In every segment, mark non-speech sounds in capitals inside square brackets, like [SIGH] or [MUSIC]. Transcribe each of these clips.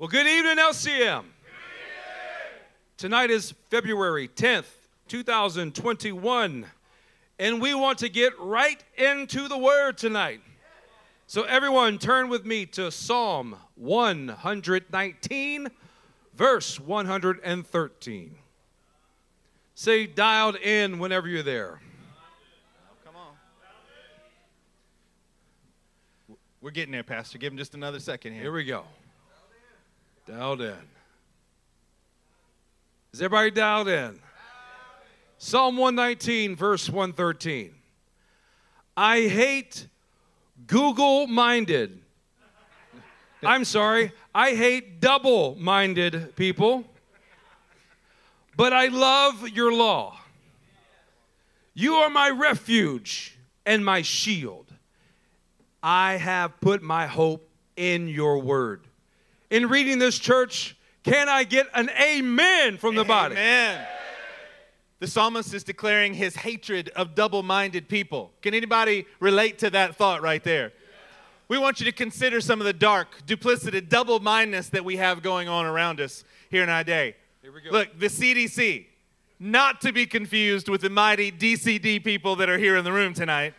Well, good evening, LCM. Tonight is February 10th, 2021, and we want to get right into the Word tonight. So, everyone, turn with me to Psalm 119, verse 113. Say dialed in whenever you're there. Come on. We're getting there, Pastor. Give him just another second here. Here we go. Dialed in. Is everybody dialed in? Psalm 119, verse 113. I hate Google minded. I'm sorry, I hate double minded people, but I love your law. You are my refuge and my shield. I have put my hope in your word. In reading this church, can I get an amen from the body? Amen. The psalmist is declaring his hatred of double minded people. Can anybody relate to that thought right there? We want you to consider some of the dark, duplicity, double mindedness that we have going on around us here in our day. Here we go. Look, the CDC, not to be confused with the mighty DCD people that are here in the room tonight.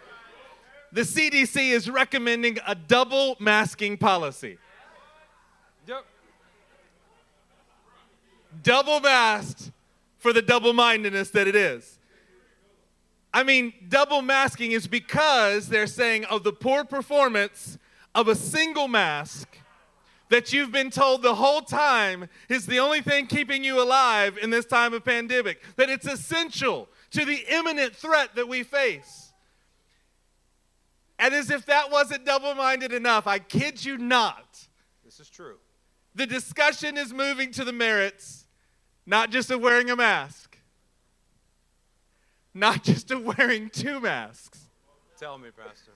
The CDC is recommending a double masking policy. Yep. Double masked for the double mindedness that it is. I mean, double masking is because they're saying of the poor performance of a single mask that you've been told the whole time is the only thing keeping you alive in this time of pandemic, that it's essential to the imminent threat that we face. And as if that wasn't double minded enough, I kid you not. This is true. The discussion is moving to the merits, not just of wearing a mask, not just of wearing two masks, Tell me, Pastor.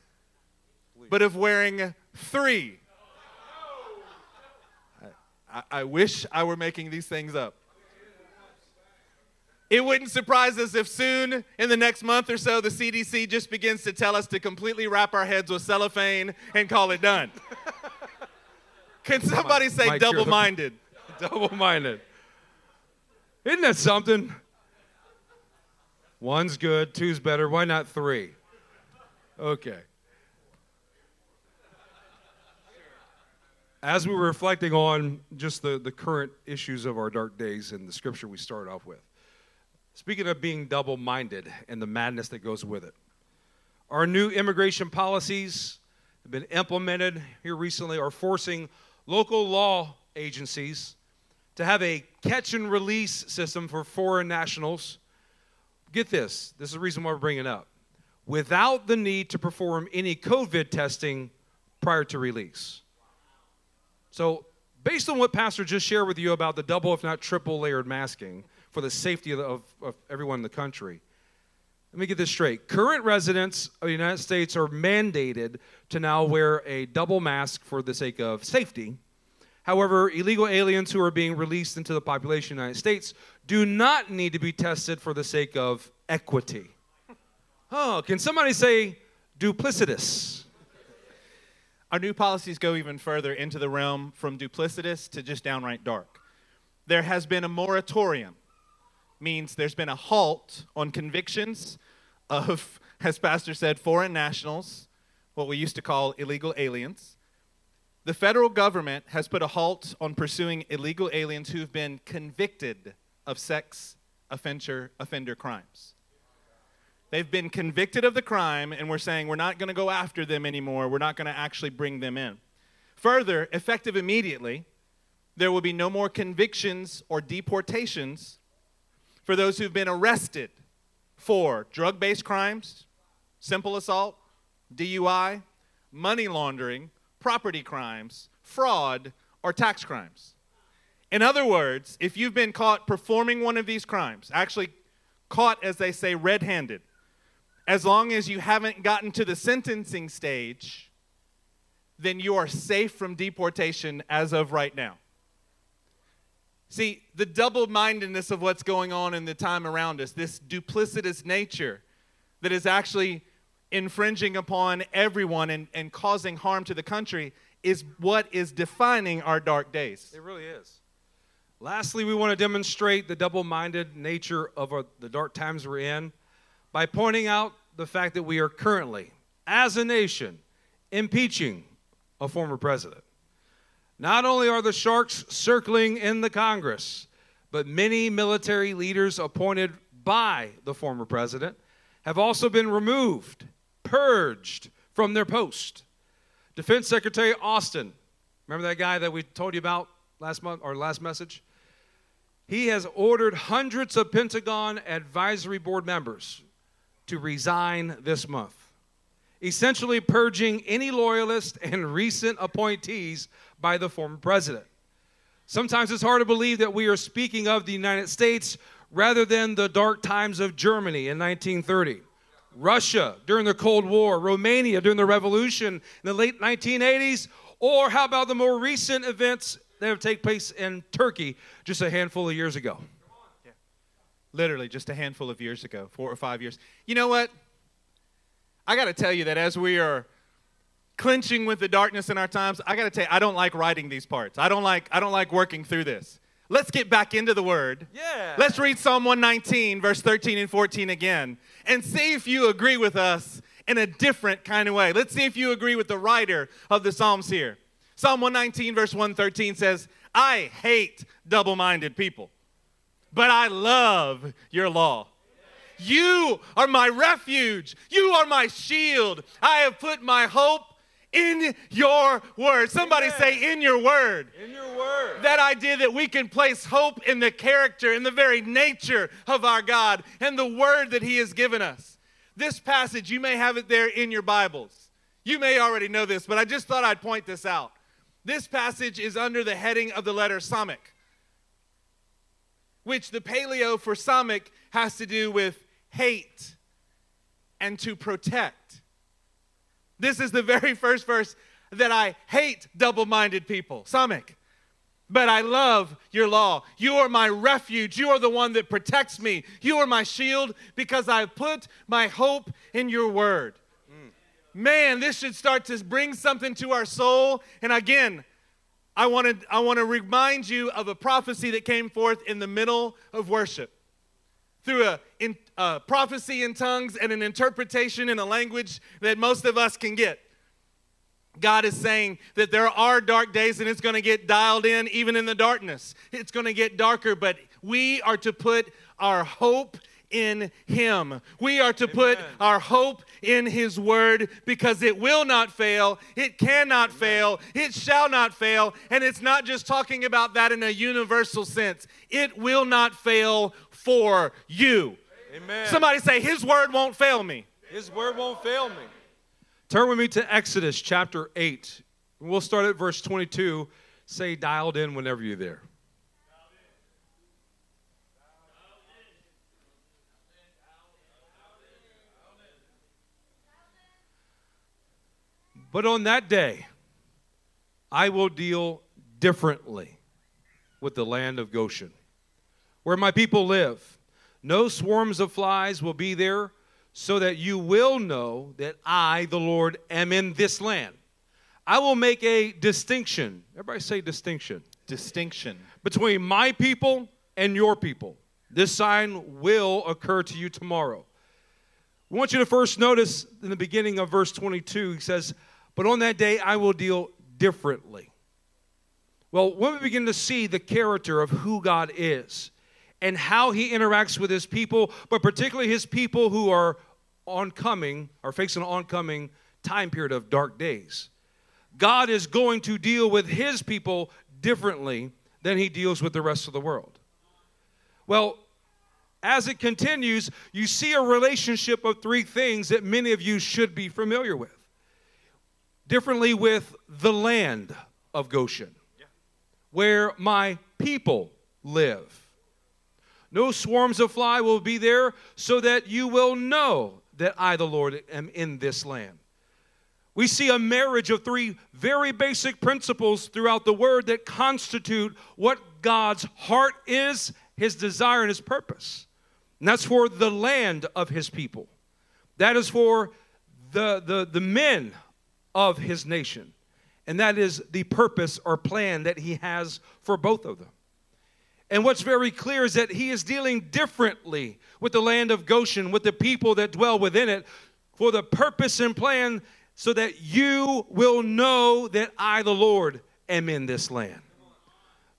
but of wearing three. I, I wish I were making these things up. It wouldn't surprise us if soon, in the next month or so, the CDC just begins to tell us to completely wrap our heads with cellophane and call it done. [LAUGHS] Can somebody say double minded? [LAUGHS] Double minded. Isn't that something? One's good, two's better. Why not three? Okay. As we were reflecting on just the, the current issues of our dark days and the scripture we started off with, speaking of being double minded and the madness that goes with it, our new immigration policies have been implemented here recently are forcing local law agencies to have a catch and release system for foreign nationals. Get this, this is the reason why we're bringing it up. Without the need to perform any COVID testing prior to release. So, based on what Pastor just shared with you about the double, if not triple layered masking for the safety of, of, of everyone in the country, let me get this straight. Current residents of the United States are mandated to now wear a double mask for the sake of safety. However, illegal aliens who are being released into the population of the United States do not need to be tested for the sake of equity. Oh, can somebody say duplicitous? Our new policies go even further into the realm from duplicitous to just downright dark. There has been a moratorium, means there's been a halt on convictions of, [LAUGHS] as Pastor said, foreign nationals, what we used to call illegal aliens. The federal government has put a halt on pursuing illegal aliens who've been convicted of sex offender, offender crimes. They've been convicted of the crime, and we're saying we're not going to go after them anymore. We're not going to actually bring them in. Further, effective immediately, there will be no more convictions or deportations for those who've been arrested for drug based crimes, simple assault, DUI, money laundering, property crimes, fraud, or tax crimes. In other words, if you've been caught performing one of these crimes, actually caught, as they say, red handed, as long as you haven't gotten to the sentencing stage, then you are safe from deportation as of right now. See, the double mindedness of what's going on in the time around us, this duplicitous nature that is actually infringing upon everyone and, and causing harm to the country, is what is defining our dark days. It really is. Lastly, we want to demonstrate the double minded nature of our, the dark times we're in by pointing out the fact that we are currently, as a nation, impeaching a former president. Not only are the sharks circling in the Congress, but many military leaders appointed by the former president have also been removed, purged from their post. Defense Secretary Austin, remember that guy that we told you about last month or last message? He has ordered hundreds of Pentagon advisory board members to resign this month, essentially purging any loyalist and recent appointees by the former president. Sometimes it's hard to believe that we are speaking of the United States rather than the dark times of Germany in 1930. Russia during the Cold War, Romania during the Revolution in the late 1980s, or how about the more recent events that have taken place in Turkey just a handful of years ago? Yeah. Literally just a handful of years ago, four or five years. You know what? I got to tell you that as we are clinching with the darkness in our times, I got to tell you, I don't like writing these parts. I don't like, I don't like working through this. Let's get back into the word. Yeah. Let's read Psalm 119, verse 13 and 14 again, and see if you agree with us in a different kind of way. Let's see if you agree with the writer of the Psalms here. Psalm 119, verse 113 says, I hate double minded people, but I love your law. You are my refuge. You are my shield. I have put my hope in your word. Somebody Amen. say, in your word. In your word. That idea that we can place hope in the character, in the very nature of our God, and the word that He has given us. This passage, you may have it there in your Bibles. You may already know this, but I just thought I'd point this out. This passage is under the heading of the letter Samech, which the paleo for Samech has to do with hate and to protect. This is the very first verse that I hate double minded people. Samech. But I love your law. You are my refuge. You are the one that protects me. You are my shield because I put my hope in your word. Man, this should start to bring something to our soul. And again, I want to I want to remind you of a prophecy that came forth in the middle of worship through a, in, a prophecy in tongues and an interpretation in a language that most of us can get. God is saying that there are dark days and it's going to get dialed in even in the darkness. It's going to get darker, but we are to put our hope in Him. We are to put our hope in His Word because it will not fail, it cannot fail, it shall not fail, and it's not just talking about that in a universal sense. It will not fail for you. Amen. Somebody say, His Word won't fail me. His word won't fail me. Turn with me to Exodus chapter 8. We'll start at verse 22. Say dialed in whenever you're there. But on that day, I will deal differently with the land of Goshen, where my people live. No swarms of flies will be there, so that you will know that I, the Lord, am in this land. I will make a distinction. Everybody say distinction. Distinction. Between my people and your people. This sign will occur to you tomorrow. We want you to first notice in the beginning of verse 22, he says, But on that day I will deal differently. Well, when we begin to see the character of who God is and how he interacts with his people, but particularly his people who are oncoming, are facing an oncoming time period of dark days, God is going to deal with his people differently than he deals with the rest of the world. Well, as it continues, you see a relationship of three things that many of you should be familiar with. Differently with the land of Goshen, where my people live. No swarms of fly will be there, so that you will know that I, the Lord, am in this land. We see a marriage of three very basic principles throughout the word that constitute what God's heart is, his desire, and his purpose. And that's for the land of his people. That is for the, the, the men of his nation. and that is the purpose or plan that He has for both of them. And what's very clear is that He is dealing differently with the land of Goshen, with the people that dwell within it, for the purpose and plan so that you will know that I, the Lord, am in this land.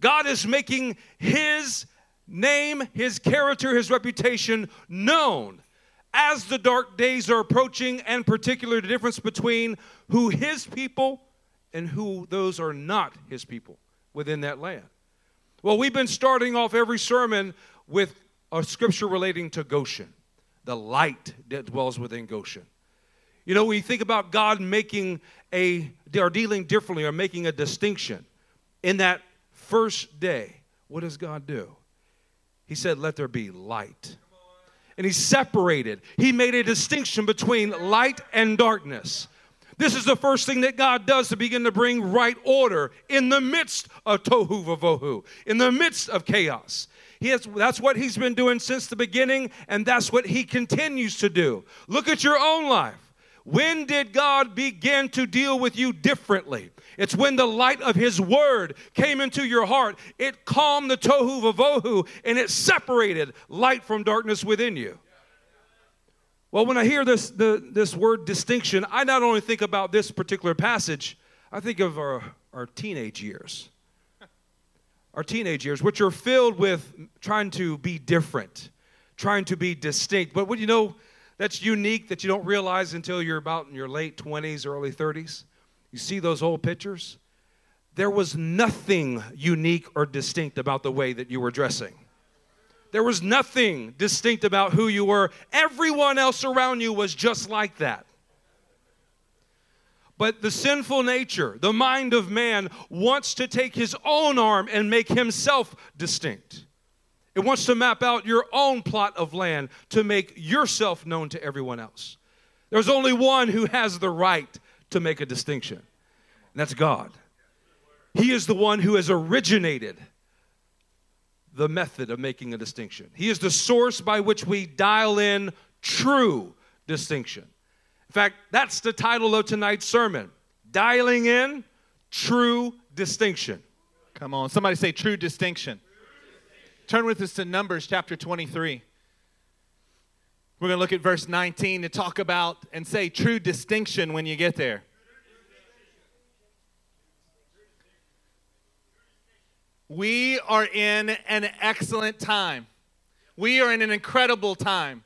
God is making His name, His character, His reputation known as the dark days are approaching, and particularly the difference between who His people and who those are not His people within that land. Well, we've been starting off every sermon with a scripture relating to Goshen, the light that dwells within Goshen. You know, you think about God making a, or dealing differently or making a distinction in that first day, what does God do? He said, Let there be light. And He separated, He made a distinction between light and darkness. This is the first thing that God does to begin to bring right order in the midst of tohu vavohu, in the midst of chaos. Has, that's what he's been doing since the beginning, and that's what he continues to do. Look at your own life. When did God begin to deal with you differently? It's when the light of His Word came into your heart. It calmed the tohu vavohu and it separated light from darkness within you. Well, when I hear this, the, this word distinction, I not only think about this particular passage, I think of our, our teenage years. Our teenage years, which are filled with trying to be different, trying to be distinct. But what you know, that's unique that you don't realize until you're about in your late 20s, early 30s. You see those old pictures? There was nothing unique or distinct about the way that you were dressing. There was nothing distinct about who you were. Everyone else around you was just like that. But the sinful nature, the mind of man, wants to take his own arm and make himself distinct. It wants to map out your own plot of land to make yourself known to everyone else. There's only one who has the right to make a distinction, and that's God. He is the one who has originated the method of making a distinction. He is the source by which we dial in true distinction. In fact, that's the title of tonight's sermon Dialing in True Distinction. Come on, somebody say true distinction. Turn with us to Numbers chapter 23. We're going to look at verse 19 to talk about and say true distinction when you get there. We are in an excellent time. We are in an incredible time.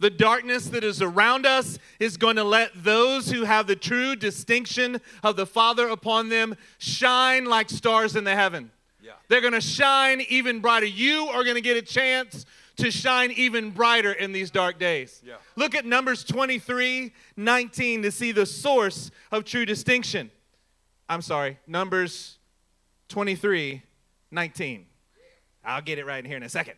The darkness that is around us is going to let those who have the true distinction of the Father upon them shine like stars in the heaven. Yeah. They're going to shine even brighter. You are going to get a chance to shine even brighter in these dark days. Yeah. Look at Numbers 23 19 to see the source of true distinction. I'm sorry, Numbers 23 19. I'll get it right here in a second.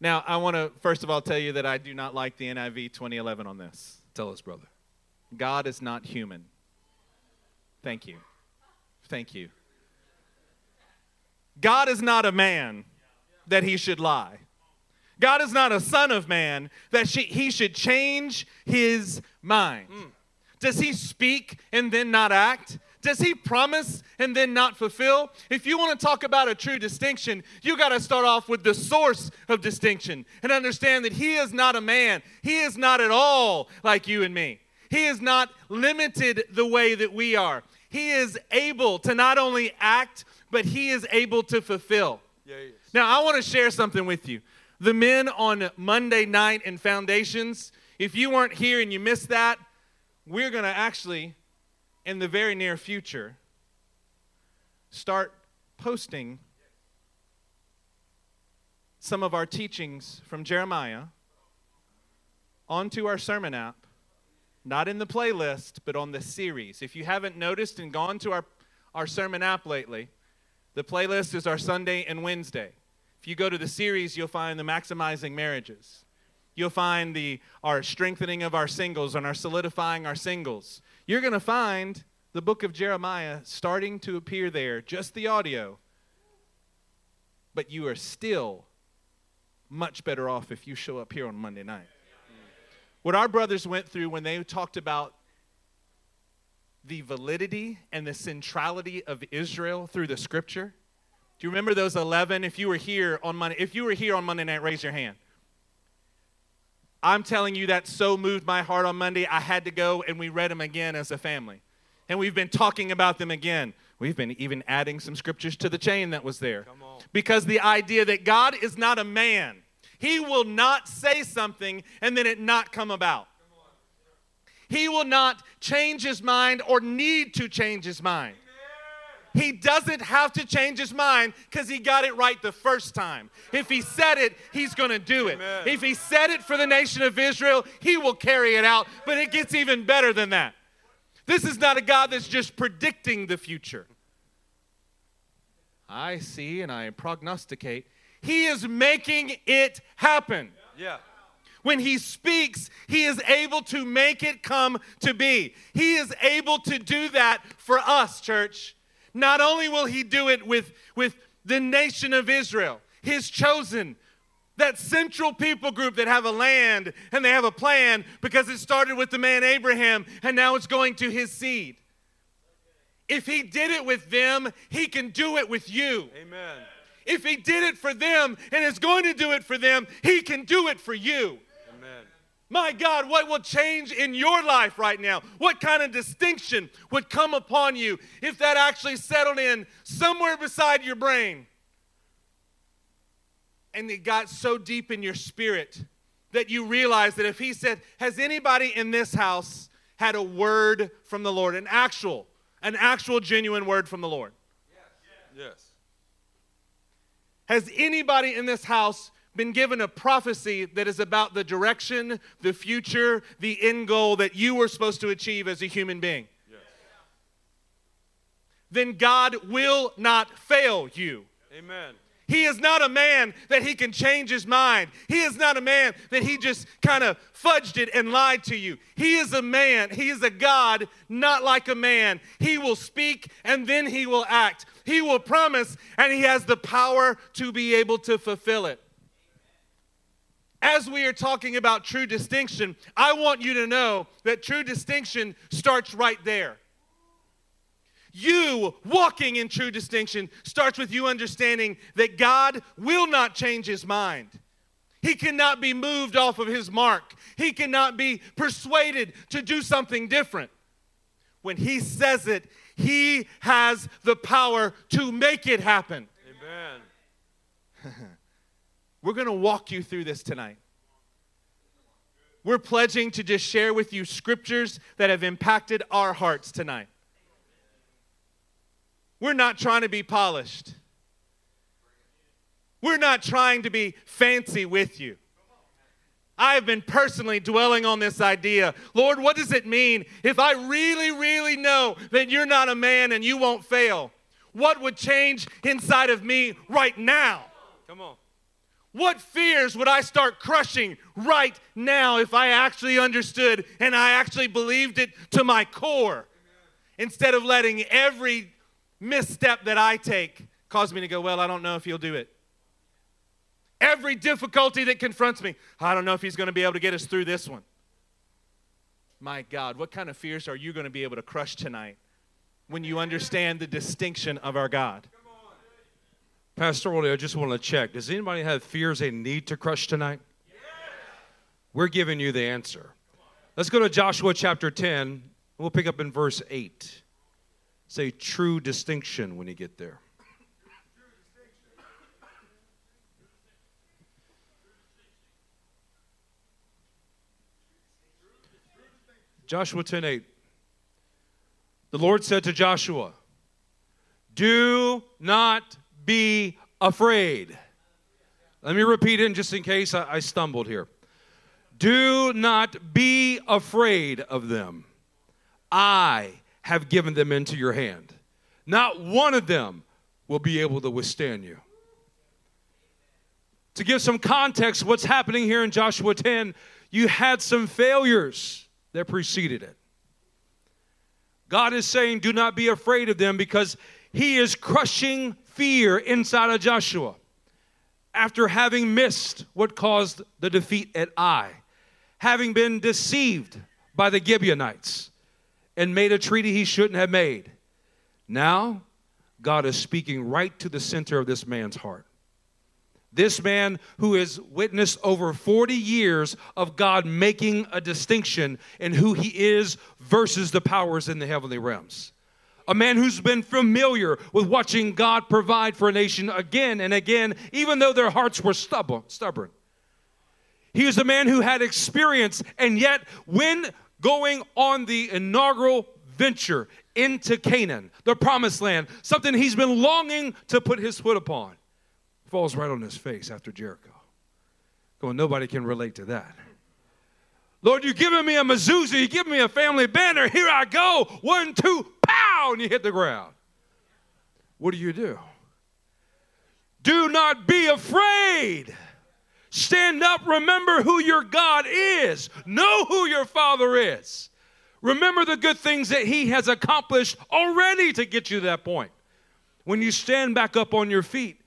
Now, I want to first of all tell you that I do not like the NIV 2011 on this. Tell us, brother. God is not human. Thank you. Thank you. God is not a man that he should lie. God is not a son of man that she, he should change his mind. Mm. Does he speak and then not act? Does he promise and then not fulfill? If you want to talk about a true distinction, you got to start off with the source of distinction and understand that he is not a man. He is not at all like you and me. He is not limited the way that we are. He is able to not only act, but he is able to fulfill. Yeah, now, I want to share something with you. The men on Monday night in Foundations, if you weren't here and you missed that, we're going to actually, in the very near future, start posting some of our teachings from Jeremiah onto our sermon app, not in the playlist, but on the series. If you haven't noticed and gone to our, our sermon app lately, the playlist is our Sunday and Wednesday. If you go to the series, you'll find the maximizing marriages. You'll find the our strengthening of our singles and our solidifying our singles. You're going to find the book of Jeremiah starting to appear there, just the audio. But you are still much better off if you show up here on Monday night. What our brothers went through when they talked about the validity and the centrality of Israel through the scripture? Do you remember those 11? If you were here on Monday, if you were here on Monday night, raise your hand. I'm telling you, that so moved my heart on Monday. I had to go and we read them again as a family. And we've been talking about them again. We've been even adding some scriptures to the chain that was there. Because the idea that God is not a man, He will not say something and then it not come about. He will not change His mind or need to change His mind. He doesn't have to change his mind because he got it right the first time. If he said it, he's going to do it. Amen. If he said it for the nation of Israel, he will carry it out. But it gets even better than that. This is not a God that's just predicting the future. I see and I prognosticate. He is making it happen. Yeah. When he speaks, he is able to make it come to be. He is able to do that for us, church. Not only will he do it with, with the nation of Israel, his chosen, that central people group that have a land and they have a plan because it started with the man Abraham and now it's going to his seed. If he did it with them, he can do it with you. Amen. If he did it for them and is going to do it for them, he can do it for you. Amen. My God, what will change in your life right now? What kind of distinction would come upon you if that actually settled in somewhere beside your brain? And it got so deep in your spirit that you realized that if he said, Has anybody in this house had a word from the Lord? An actual, an actual genuine word from the Lord? Yes. Yes. Has anybody in this house been given a prophecy that is about the direction, the future, the end goal that you were supposed to achieve as a human being? Yes. Then God will not fail you. Amen. He is not a man that he can change his mind. He is not a man that he just kind of fudged it and lied to you. He is a man. He is a God, not like a man. He will speak and then he will act. He will promise and he has the power to be able to fulfill it. As we are talking about true distinction, I want you to know that true distinction starts right there. You walking in true distinction starts with you understanding that God will not change his mind. He cannot be moved off of his mark. He cannot be persuaded to do something different. When he says it, he has the power to make it happen. Amen. [LAUGHS] We're going to walk you through this tonight. We're pledging to just share with you scriptures that have impacted our hearts tonight. We're not trying to be polished. We're not trying to be fancy with you. I have been personally dwelling on this idea. Lord, what does it mean if I really, really know that you're not a man and you won't fail? What would change inside of me right now? Come on. What fears would I start crushing right now if I actually understood and I actually believed it to my core instead of letting every misstep that I take cause me to go, Well, I don't know if he'll do it. Every difficulty that confronts me, I don't know if he's going to be able to get us through this one. My God, what kind of fears are you going to be able to crush tonight when you understand the distinction of our God? Pastorally, I just want to check. Does anybody have fears they need to crush tonight? We're giving you the answer. Let's go to Joshua chapter 10. We'll pick up in verse 8. Say true distinction when you get there. Joshua 10:8. The Lord said to Joshua, "Do not be afraid." Let me repeat it just in case I, I stumbled here. Do not be afraid of them. I have given them into your hand. Not one of them will be able to withstand you. To give some context, what's happening here in Joshua 10, you had some failures that preceded it. God is saying, Do not be afraid of them because He is crushing fear inside of Joshua after having missed what caused the defeat at Ai, having been deceived by the Gibeonites, and made a treaty he shouldn't have made. Now, God is speaking right to the center of this man's heart. This man who has witnessed over 40 years of God making a distinction in who he is versus the powers in the heavenly realms. A man who's been familiar with watching God provide for a nation again and again, even though their hearts were stubborn. He was a man who had experience, and yet, when going on the inaugural venture into Canaan, the promised land, something he's been longing to put his foot upon, falls right on his face after Jericho. Going, nobody can relate to that. Lord, you've given me a mezuzah, you've given me a family banner. Here I go. One, two, pow, and you hit the ground. What do you do? Do not be afraid. Stand up, remember who your God is, know who your Father is. Remember the good things that He has accomplished already to get you to that point. When you stand back up on your feet,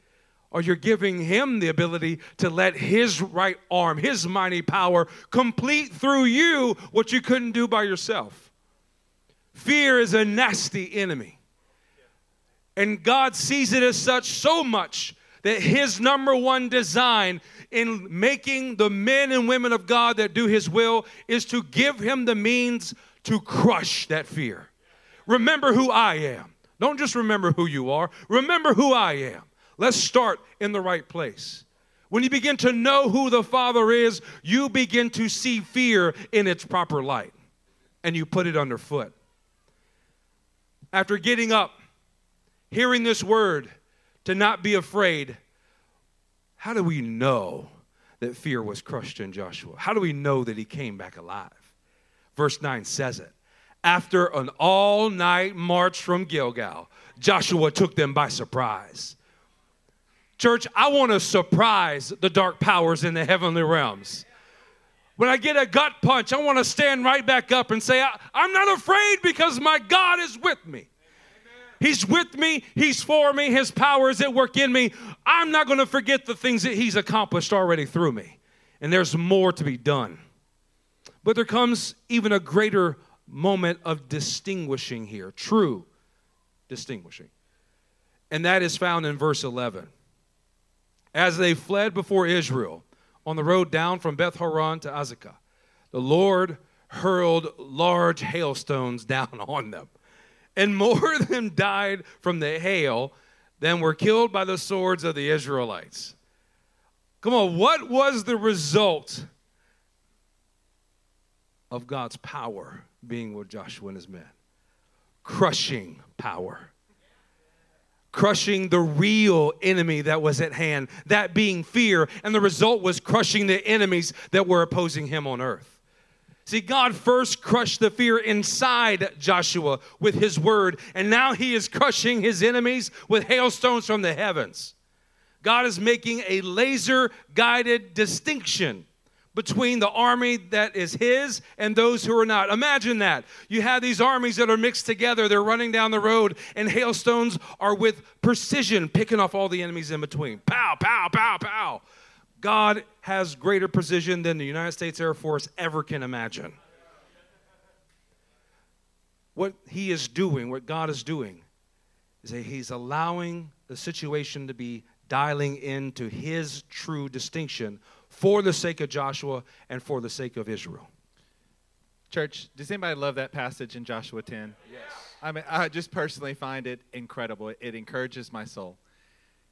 or you're giving him the ability to let his right arm, his mighty power, complete through you what you couldn't do by yourself. Fear is a nasty enemy. And God sees it as such so much that his number one design in making the men and women of God that do His will is to give Him the means to crush that fear. Remember who I am. Don't just remember who you are, remember who I am. Let's start in the right place. When you begin to know who the Father is, you begin to see fear in its proper light and you put it underfoot. After getting up, hearing this word, to not be afraid, how do we know that fear was crushed in Joshua? How do we know that he came back alive? Verse 9 says it. After an all night march from Gilgal, Joshua took them by surprise. Church, I want to surprise the dark powers in the heavenly realms. When I get a gut punch, I want to stand right back up and say, I'm not afraid because my God is with me. He's with me, He's for me, His power is at work in me. I'm not going to forget the things that He's accomplished already through me. And there's more to be done. But there comes even a greater moment of distinguishing here, true distinguishing. And that is found in verse 11. As they fled before Israel on the road down from Beth Horon to Azekah, the Lord hurled large hailstones down [LAUGHS] on them and more of them died from the hail than were killed by the swords of the Israelites. Come on, what was the result of God's power being with Joshua and his men? Crushing power. Crushing the real enemy that was at hand, that being fear, and the result was crushing the enemies that were opposing him on earth. See, God first crushed the fear inside Joshua with his word, and now he is crushing his enemies with hailstones from the heavens. God is making a laser guided distinction between the army that is his and those who are not. Imagine that. You have these armies that are mixed together, they're running down the road, and hailstones are with precision picking off all the enemies in between. Pow, pow, pow, pow. God has greater precision than the United States Air Force ever can imagine. What He is doing, what God is doing, is that He's allowing the situation to be dialing into His true distinction for the sake of Joshua and for the sake of Israel. Church, does anybody love that passage in Joshua 10? Yes. I mean, I just personally find it incredible. It encourages my soul.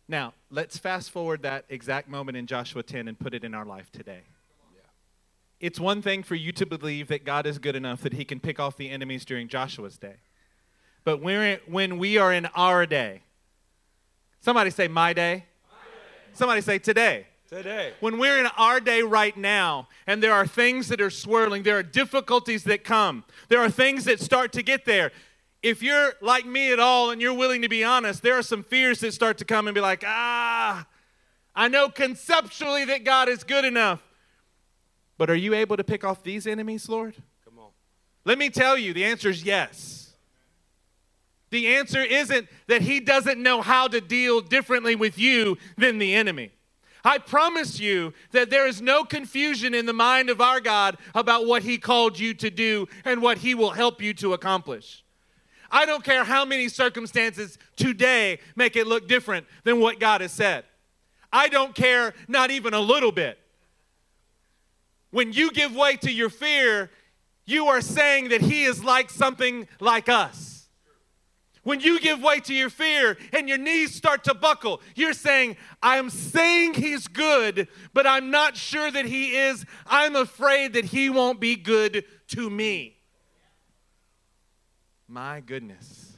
Now, let's fast forward that exact moment in Joshua 10 and put it in our life today. It's one thing for you to believe that God is good enough that he can pick off the enemies during Joshua's day. But when we are in our day, somebody say, my day. My day. Somebody say, today. Today. When we're in our day right now, and there are things that are swirling, there are difficulties that come, there are things that start to get there if you're like me at all and you're willing to be honest, there are some fears that start to come and be like, ah, I know conceptually that God is good enough. But are you able to pick off these enemies, Lord? Come on. Let me tell you, the answer is yes. The answer isn't that He doesn't know how to deal differently with you than the enemy. I promise you that there is no confusion in the mind of our God about what He called you to do and what He will help you to accomplish. I don't care how many circumstances today make it look different than what God has said. I don't care, not even a little bit. When you give way to your fear, you are saying that He is like something like us. When you give way to your fear and your knees start to buckle, you're saying, I'm saying He's good, but I'm not sure that He is. I'm afraid that He won't be good to me. My goodness.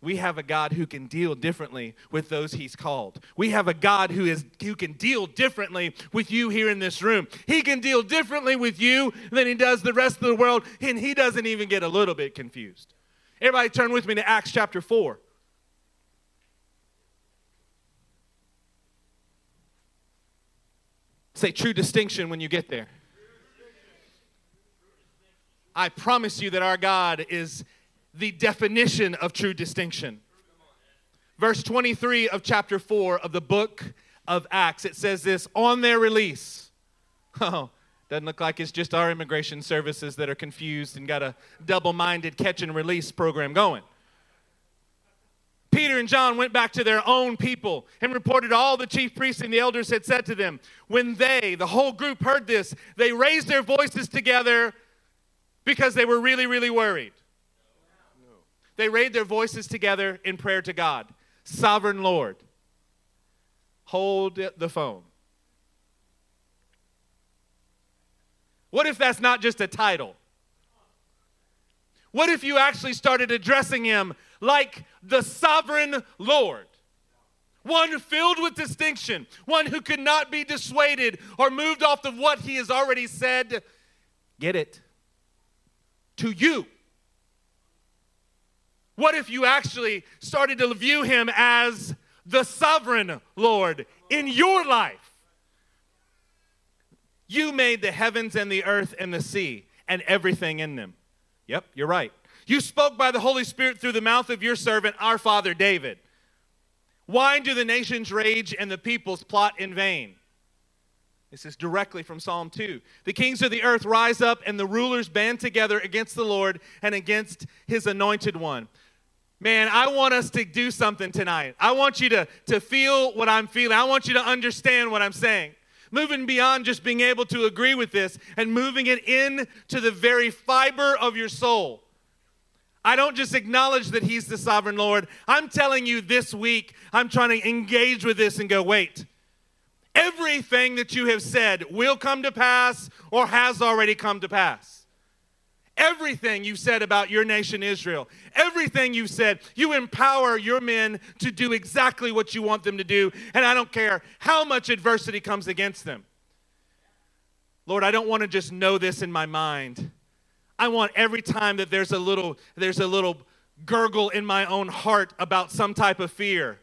We have a God who can deal differently with those he's called. We have a God who is who can deal differently with you here in this room. He can deal differently with you than he does the rest of the world, and he doesn't even get a little bit confused. Everybody turn with me to Acts chapter 4. Say true distinction when you get there. I promise you that our God is the definition of true distinction. Verse 23 of chapter 4 of the book of Acts, it says this on their release. [LAUGHS] Oh, doesn't look like it's just our immigration services that are confused and got a double minded catch and release program going. Peter and John went back to their own people and reported all the chief priests and the elders had said to them. When they, the whole group, heard this, they raised their voices together because they were really, really worried. They raised their voices together in prayer to God. Sovereign Lord, hold the phone. What if that's not just a title? What if you actually started addressing him like the sovereign Lord? One filled with distinction, one who could not be dissuaded or moved off of what he has already said. Get it? To you. What if you actually started to view him as the sovereign Lord in your life? You made the heavens and the earth and the sea and everything in them. Yep, you're right. You spoke by the Holy Spirit through the mouth of your servant, our father David. Why do the nations rage and the peoples plot in vain? This is directly from Psalm 2. The kings of the earth rise up and the rulers band together against the Lord and against his anointed one. Man, I want us to do something tonight. I want you to, to feel what I'm feeling. I want you to understand what I'm saying. Moving beyond just being able to agree with this and moving it into the very fiber of your soul. I don't just acknowledge that He's the sovereign Lord. I'm telling you this week, I'm trying to engage with this and go, wait, everything that you have said will come to pass or has already come to pass. Everything you said about your nation Israel, everything you said, you empower your men to do exactly what you want them to do, and I don't care how much adversity comes against them. Lord, I don't want to just know this in my mind. I want every time that there's a little there's a little gurgle in my own heart about some type of fear.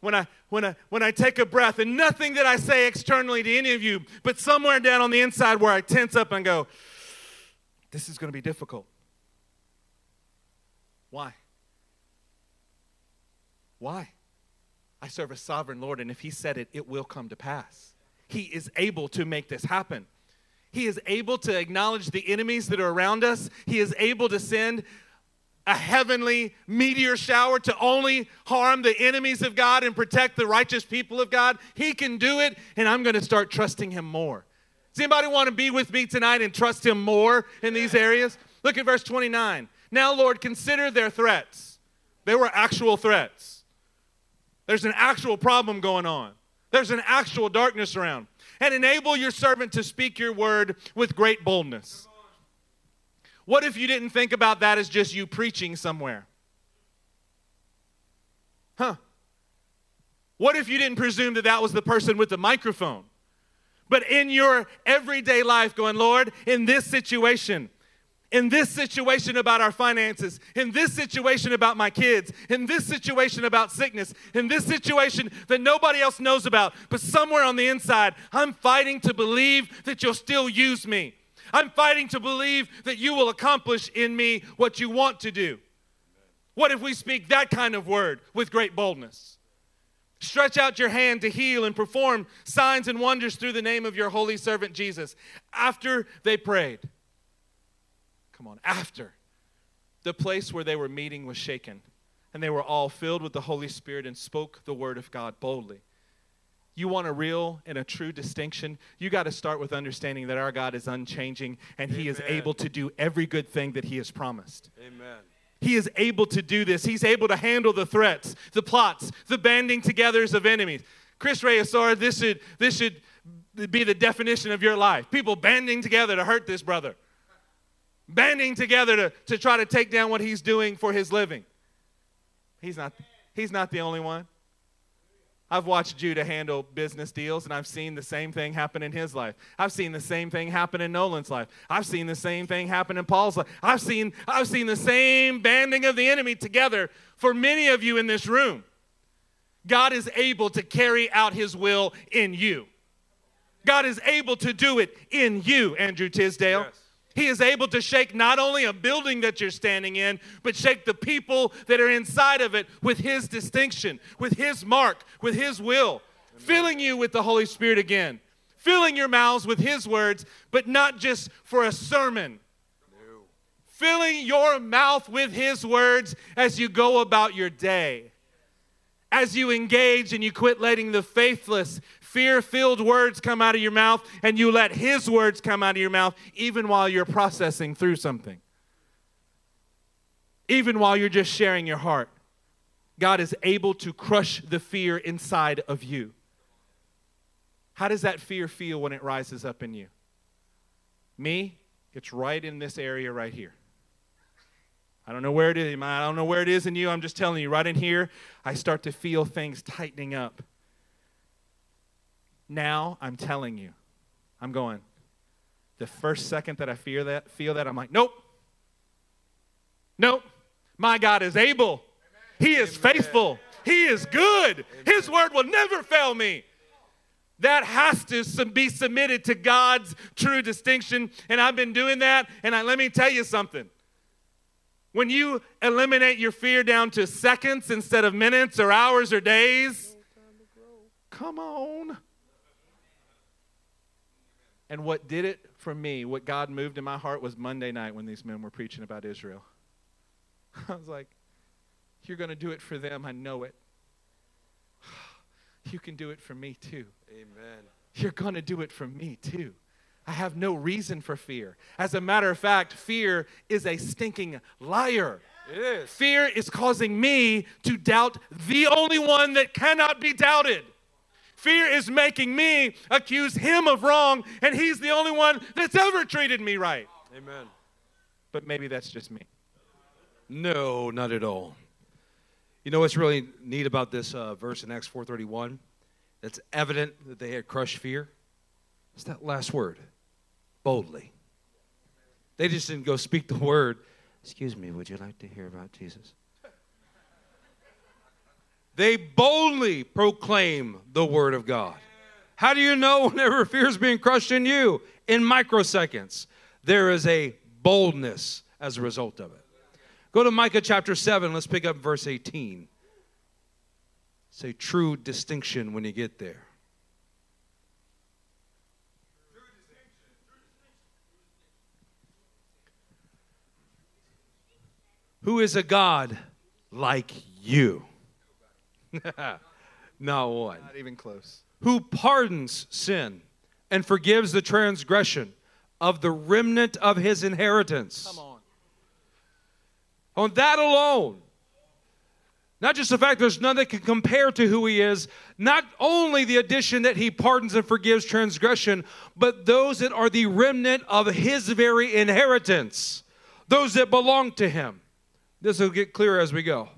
When I when I when I take a breath and nothing that I say externally to any of you, but somewhere down on the inside where I tense up and go, this is going to be difficult. Why? Why? I serve a sovereign Lord, and if He said it, it will come to pass. He is able to make this happen. He is able to acknowledge the enemies that are around us. He is able to send a heavenly meteor shower to only harm the enemies of God and protect the righteous people of God. He can do it, and I'm going to start trusting Him more. Does anybody want to be with me tonight and trust Him more in these areas? Look at verse 29. Now, Lord, consider their threats. They were actual threats. There's an actual problem going on, there's an actual darkness around. And enable your servant to speak your word with great boldness. What if you didn't think about that as just you preaching somewhere? Huh? What if you didn't presume that that was the person with the microphone? But in your everyday life, going, Lord, in this situation, in this situation about our finances, in this situation about my kids, in this situation about sickness, in this situation that nobody else knows about, but somewhere on the inside, I'm fighting to believe that you'll still use me. I'm fighting to believe that you will accomplish in me what you want to do. What if we speak that kind of word with great boldness? Stretch out your hand to heal and perform signs and wonders through the name of your holy servant Jesus. After they prayed, come on, after the place where they were meeting was shaken, and they were all filled with the Holy Spirit and spoke the word of God boldly. You want a real and a true distinction? You got to start with understanding that our God is unchanging and He is able to do every good thing that He has promised. Amen. He is able to do this. He's able to handle the threats, the plots, the banding togethers of enemies. Chris Reyesor, this should, this should be the definition of your life. People banding together to hurt this brother, banding together to, to try to take down what he's doing for his living. He's not, he's not the only one. I've watched Judah handle business deals, and I've seen the same thing happen in his life. I've seen the same thing happen in Nolan's life. I've seen the same thing happen in Paul's life. I've seen, I've seen the same banding of the enemy together for many of you in this room. God is able to carry out his will in you. God is able to do it in you, Andrew Tisdale. Yes. He is able to shake not only a building that you're standing in, but shake the people that are inside of it with His distinction, with His mark, with His will, Amen. filling you with the Holy Spirit again, filling your mouths with His words, but not just for a sermon. No. Filling your mouth with His words as you go about your day. As you engage and you quit letting the faithless fear filled words come out of your mouth and you let His words come out of your mouth even while you're processing through something. Even while you're just sharing your heart. God is able to crush the fear inside of you. How does that fear feel when it rises up in you? Me, it's right in this area right here. I don't know where it is. I don't know where it is in you. I'm just telling you, right in here, I start to feel things tightening up. Now I'm telling you, I'm going. The first second that I feel that, feel that, I'm like, nope. Nope. My God is able. He is faithful. He is good. His word will never fail me. That has to be submitted to God's true distinction. And I've been doing that. And I, let me tell you something. When you eliminate your fear down to seconds instead of minutes or hours or days, come on. And what did it for me, what God moved in my heart was Monday night when these men were preaching about Israel. [LAUGHS] I was like, You're going to do it for them. I know it. [SIGHS] You can do it for me too. Amen. You're going to do it for me too. I have no reason for fear. As a matter of fact, fear is a stinking liar. It is. Fear is causing me to doubt the only one that cannot be doubted. Fear is making me accuse him of wrong, and he's the only one that's ever treated me right. Amen. But maybe that's just me. No, not at all. You know what's really neat about this uh, verse in Acts 4:31? It's evident that they had crushed fear. It's that last word, boldly. They just didn't go speak the word. Excuse me, would you like to hear about Jesus? They boldly proclaim the word of God. How do you know [LAUGHS] whenever fear is being crushed in you? In microseconds. There is a boldness as a result of it. Go to Micah chapter 7. Let's pick up verse 18. It's a true distinction when you get there. Who is a God like you? [LAUGHS] Not one. Not even close. Who pardons sin and forgives the transgression of the remnant of his inheritance. Come on. On that alone, not just the fact there's none that can compare to who he is, not only the addition that he pardons and forgives transgression, but those that are the remnant of his very inheritance, those that belong to him. This will get clearer as we go.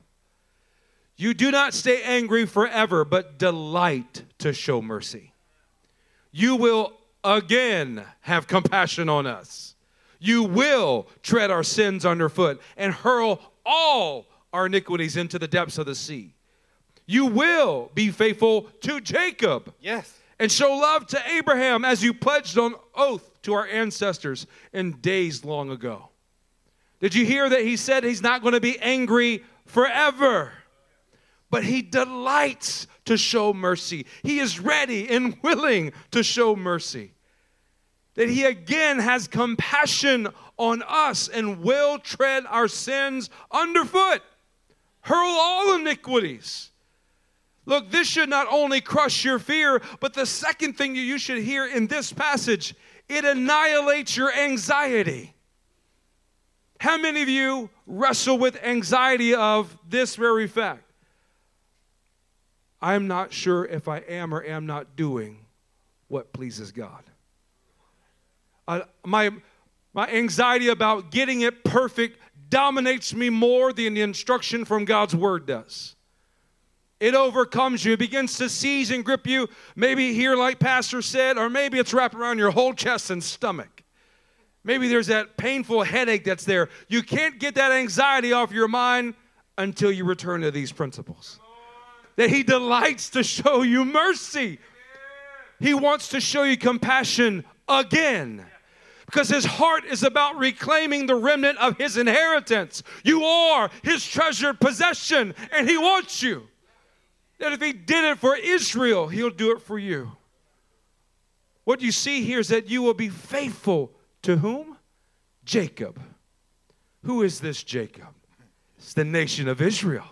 You do not stay angry forever, but delight to show mercy. You will again have compassion on us. You will tread our sins underfoot and hurl all our iniquities into the depths of the sea. You will be faithful to Jacob. Yes. And show love to Abraham as you pledged on oath to our ancestors in days long ago. Did you hear that he said he's not going to be angry forever? But he delights to show mercy. He is ready and willing to show mercy. That he again has compassion on us and will tread our sins underfoot, hurl all iniquities. Look, this should not only crush your fear, but the second thing you should hear in this passage, it annihilates your anxiety. How many of you wrestle with anxiety of this very fact? I'm not sure if I am or am not doing what pleases God. Uh, my, my anxiety about getting it perfect dominates me more than the instruction from God's word does. It overcomes you, it begins to seize and grip you, maybe here, like Pastor said, or maybe it's wrapped around your whole chest and stomach. Maybe there's that painful headache that's there. You can't get that anxiety off your mind until you return to these principles. That He delights to show you mercy, He wants to show you compassion again. Because his heart is about reclaiming the remnant of his inheritance. You are his treasured possession, and he wants you. That if he did it for Israel, he'll do it for you. What you see here is that you will be faithful to whom? Jacob. Who is this Jacob? It's the nation of Israel.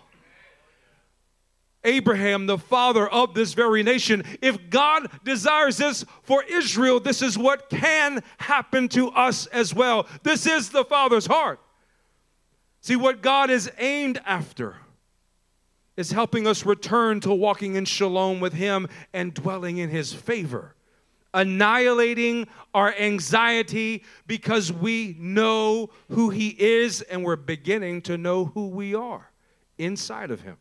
Abraham, the father of this very nation. If God desires this for Israel, this is what can happen to us as well. This is the Father's heart. See, what God is aimed after is helping us return to walking in shalom with Him and dwelling in His favor annihilating our anxiety because we know who He is and we're beginning to know who we are inside of Him.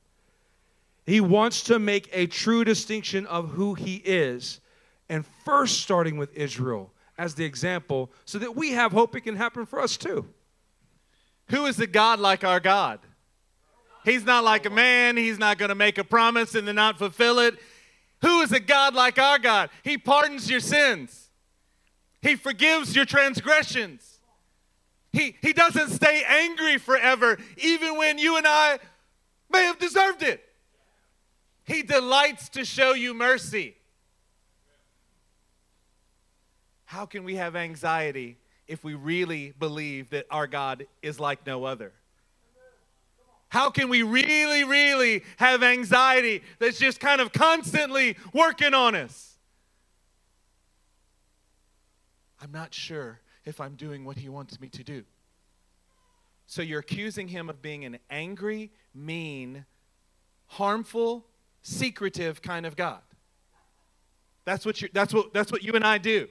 He wants to make a true distinction of who He is, and first starting with Israel as the example so that we have hope it can happen for us too. Who is a God like our God? He's not like a man. He's not going to make a promise and then not fulfill it. Who is a God like our God? He pardons your sins, He forgives your transgressions. He, he doesn't stay angry forever, even when you and I may have deserved it. He delights to show you mercy. How can we have anxiety if we really believe that our God is like no other? How can we really, really have anxiety that's just kind of constantly working on us? I'm not sure if I'm doing what he wants me to do. So you're accusing him of being an angry, mean, harmful, secretive kind of God. That's what, you that's, what, that's what you and I do.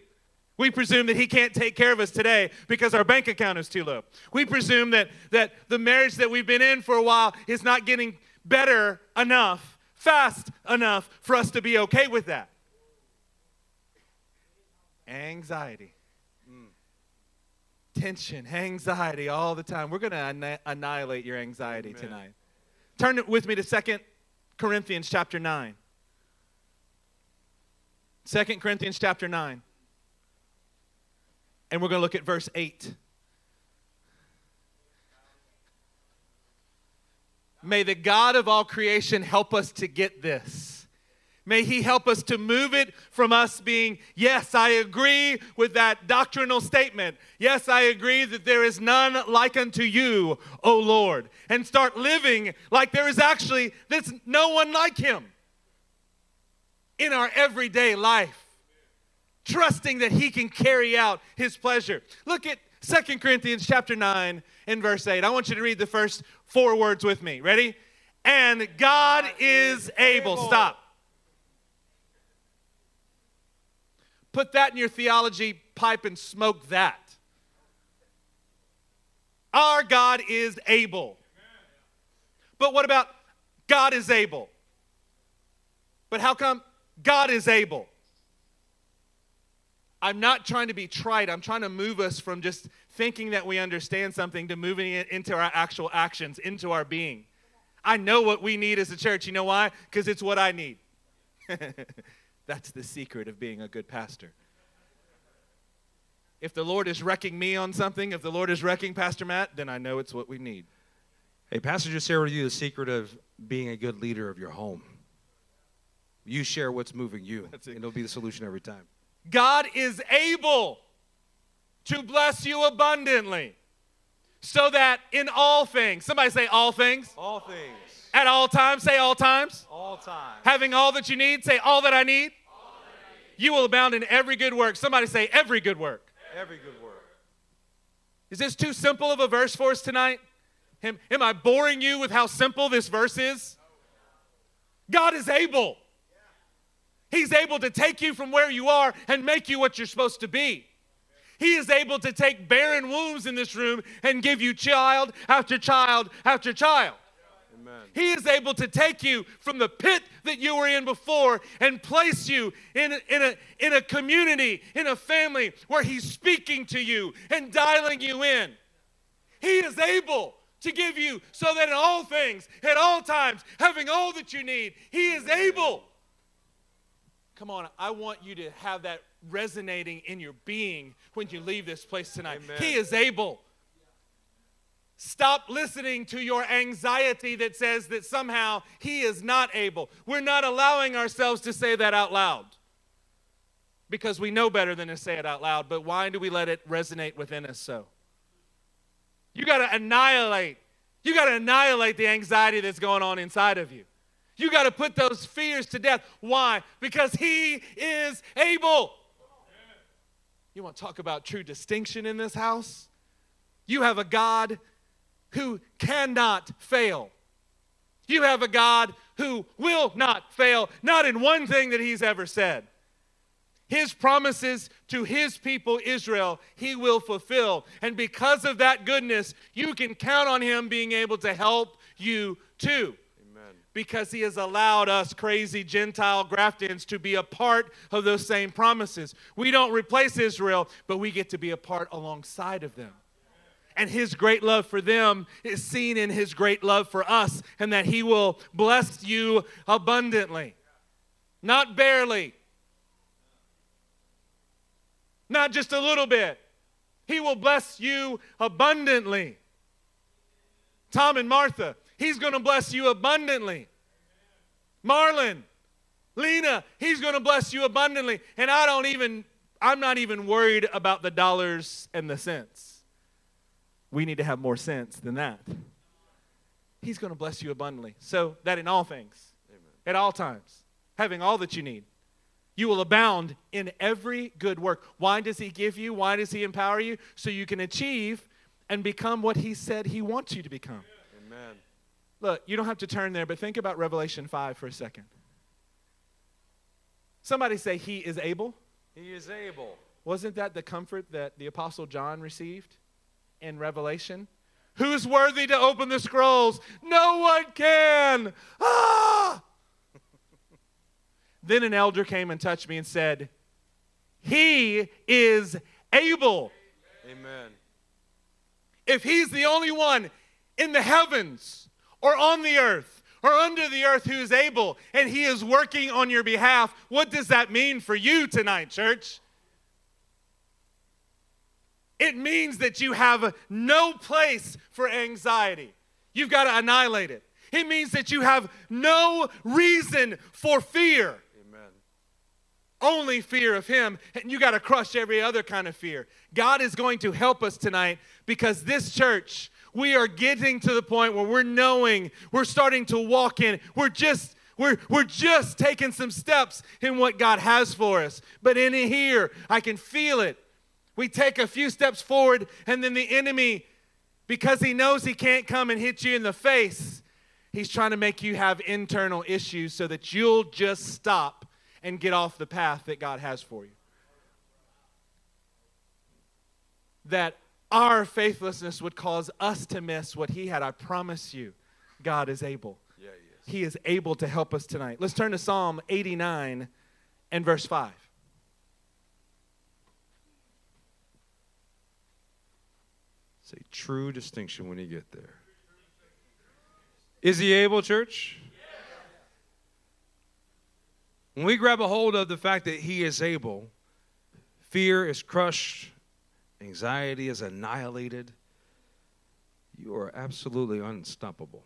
We presume that he can't take care of us today because our bank account is too low. We presume that, that the marriage that we've been in for a while is not getting better enough, fast enough for us to be okay with that. Anxiety. Hmm. Tension, anxiety all the time. We're going to annihilate your anxiety Amen. tonight. Turn with me to Second Corinthians chapter 9. 2 Corinthians chapter 9. And we're going to look at verse 8. May the God of all creation help us to get this. May He help us to move it from us being, yes, I agree with that doctrinal statement. Yes, I agree that there is none like unto you, O Lord. And start living like there is actually this no one like Him in our everyday life trusting that he can carry out his pleasure. Look at Second Corinthians chapter 9 and verse 8. I want you to read the first four words with me. Ready? And God is able. Stop. Put that in your theology pipe and smoke that. Our God is able. But what about God is able? But how come God is able? I'm not trying to be trite. I'm trying to move us from just thinking that we understand something to moving it into our actual actions, into our being. I know what we need as a church. You know why? Because it's what I need. [LAUGHS] That's the secret of being a good pastor. If the Lord is wrecking me on something, if the Lord is wrecking Pastor Matt, then I know it's what we need. Hey, Pastor just shared with you the secret of being a good leader of your home. You share what's moving you, That's it. and it'll be the solution every time. God is able to bless you abundantly so that in all things, somebody say all things, All things, at all times, say all times, all time. having all that you need, say all that I need. You will abound in every good work. Somebody say every good work. Every good work. Is this too simple of a verse for us tonight? Am, am I boring you with how simple this verse is? God is able. He's able to take you from where you are and make you what you're supposed to be. He is able to take barren wombs in this room and give you child after child after child. Amen. He is able to take you from the pit that you were in before and place you in a, in, a, in a community, in a family where He's speaking to you and dialing you in. He is able to give you so that in all things, at all times, having all that you need, He is able. Come on, I want you to have that resonating in your being when you leave this place tonight. Amen. He is able. Stop listening to your anxiety that says that somehow he is not able. We're not allowing ourselves to say that out loud because we know better than to say it out loud, but why do we let it resonate within us so? You got to annihilate. You got to annihilate the anxiety that's going on inside of you. You got to put those fears to death. Why? Because he is able. You want to talk about true distinction in this house? You have a God who cannot fail. You have a God who will not fail, not in one thing that he's ever said. His promises to his people Israel, he will fulfill. And because of that goodness, you can count on him being able to help you too. Amen. Because he has allowed us crazy Gentile graftins to be a part of those same promises. We don't replace Israel, but we get to be a part alongside of them. And his great love for them is seen in his great love for us, and that he will bless you abundantly, not barely, not just a little bit. He will bless you abundantly. Tom and Martha, he's going to bless you abundantly. Marlon, Lena, he's going to bless you abundantly. And I don't even, I'm not even worried about the dollars and the cents. We need to have more sense than that. He's going to bless you abundantly. So that in all things, at all times, having all that you need, you will abound in every good work. Why does He give you? Why does He empower you? So you can achieve and become what He said He wants you to become. Amen. Look, you don't have to turn there, but think about Revelation 5 for a second. Somebody say, He is able. He is able. Wasn't that the comfort that the Apostle John received in Revelation? Who's worthy to open the scrolls? No one can. Ah! [LAUGHS] then an elder came and touched me and said, He is able. Amen. If he's the only one in the heavens or on the earth or under the earth who is able and he is working on your behalf, what does that mean for you tonight, church? It means that you have no place for anxiety. You've got to annihilate it. It means that you have no reason for fear Amen. only fear of him and you got to crush every other kind of fear god is going to help us tonight because this church we are getting to the point where we're knowing we're starting to walk in we're just we're, we're just taking some steps in what god has for us but in here i can feel it we take a few steps forward and then the enemy because he knows he can't come and hit you in the face he's trying to make you have internal issues so that you'll just stop and get off the path that God has for you. That our faithlessness would cause us to miss what He had. I promise you, God is able. Yeah, he is. He is able to help us tonight. Let's turn to Psalm 89 and verse 5. It's a true distinction when you get there. Is he able, church? When we grab a hold of the fact that he is able, fear is crushed, anxiety is annihilated. you are absolutely unstoppable.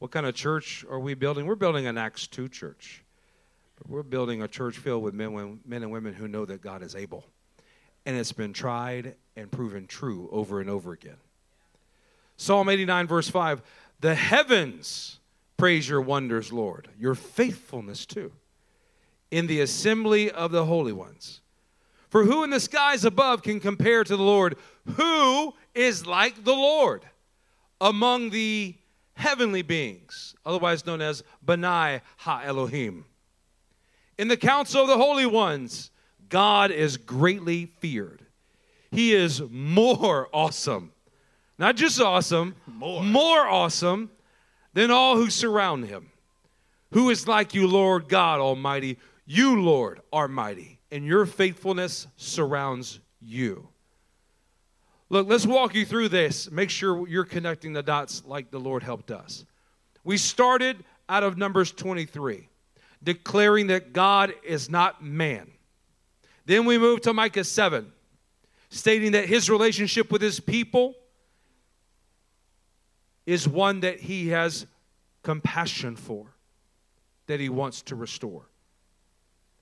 What kind of church are we building? We're building an Acts 2 church. But we're building a church filled with men, men and women who know that God is able. And it's been tried and proven true over and over again. Psalm 89, verse 5 The heavens praise your wonders, Lord, your faithfulness too, in the assembly of the holy ones. For who in the skies above can compare to the Lord? Who is like the Lord among the heavenly beings, otherwise known as Benai Ha Elohim? In the council of the holy ones, God is greatly feared. He is more awesome. Not just awesome, more, more awesome than all who surround him. Who is like you, Lord God Almighty? You, Lord, are mighty, and your faithfulness surrounds you. Look, let's walk you through this. Make sure you're connecting the dots like the Lord helped us. We started out of Numbers 23, declaring that God is not man. Then we move to Micah 7, stating that his relationship with his people is one that he has compassion for, that he wants to restore.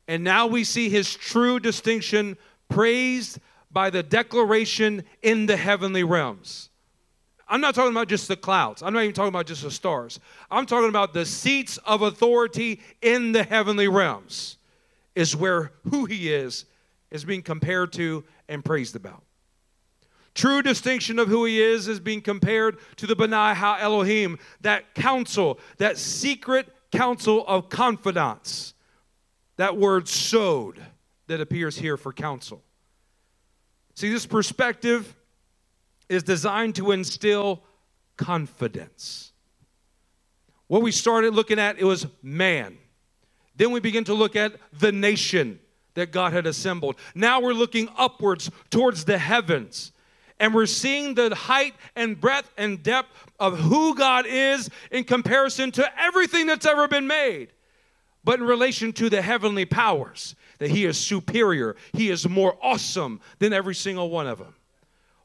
And now we see his true distinction praised by the declaration in the heavenly realms. I'm not talking about just the clouds. I'm not even talking about just the stars. I'm talking about the seats of authority in the heavenly realms, is where who he is is being compared to and praised about. True distinction of who he is is being compared to the Benai Ha Elohim, that council, that secret council of confidants. That word sod that appears here for council. See, this perspective is designed to instill confidence. What we started looking at it was man. Then we begin to look at the nation that God had assembled. Now we're looking upwards towards the heavens and we're seeing the height and breadth and depth of who God is in comparison to everything that's ever been made. But in relation to the heavenly powers, that He is superior, He is more awesome than every single one of them.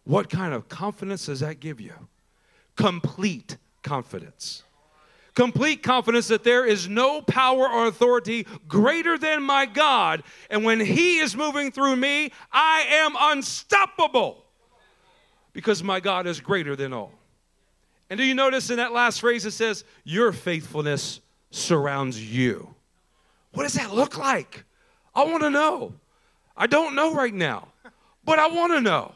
What kind of confidence does that give you? Complete confidence. Complete confidence that there is no power or authority greater than my God. And when He is moving through me, I am unstoppable because my God is greater than all. And do you notice in that last phrase it says, Your faithfulness surrounds you? What does that look like? I want to know. I don't know right now, but I want to know.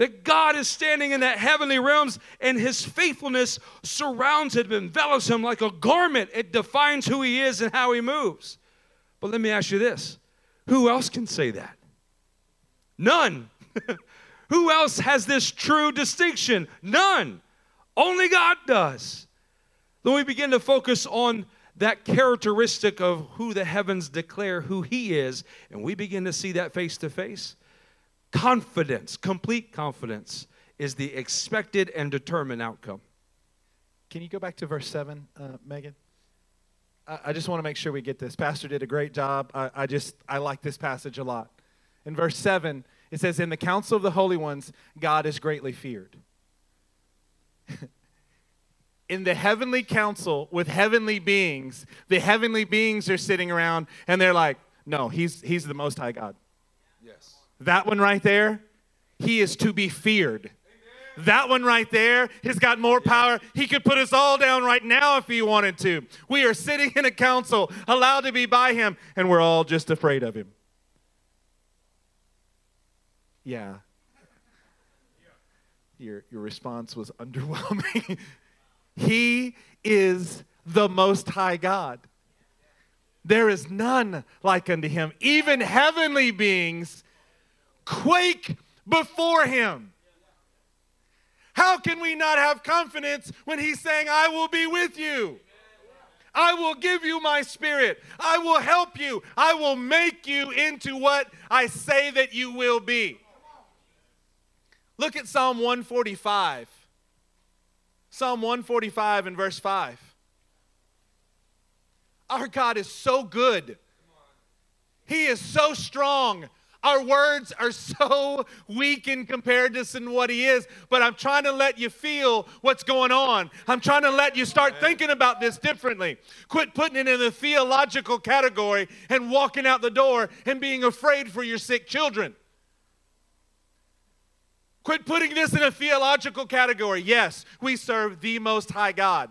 That God is standing in that heavenly realms and his faithfulness surrounds him, envelops him like a garment. It defines who he is and how he moves. But let me ask you this who else can say that? None. [LAUGHS] Who else has this true distinction? None. Only God does. Then we begin to focus on that characteristic of who the heavens declare who He is, and we begin to see that face to face. Confidence, complete confidence, is the expected and determined outcome. Can you go back to verse 7, uh, Megan? I, I just want to make sure we get this. Pastor did a great job. I, I just, I like this passage a lot. In verse 7, it says, In the council of the holy ones, God is greatly feared. [LAUGHS] in the heavenly council with heavenly beings, the heavenly beings are sitting around and they're like, No, he's, he's the most high God. That one right there, he is to be feared. That one right there has got more power. He could put us all down right now if he wanted to. We are sitting in a council, allowed to be by him, and we're all just afraid of him. Yeah. Your, your response was underwhelming. [LAUGHS] he is the Most High God. There is none like unto him. Even heavenly beings quake before him. How can we not have confidence when he's saying, I will be with you? I will give you my spirit. I will help you. I will make you into what I say that you will be. Look at Psalm 145. Psalm 145 and verse 5. Our God is so good. He is so strong. Our words are so weak in comparison to what he is, but I'm trying to let you feel what's going on. I'm trying to let you start thinking about this differently. Quit putting it in the theological category and walking out the door and being afraid for your sick children. Quit putting this in a theological category. Yes, we serve the Most High God.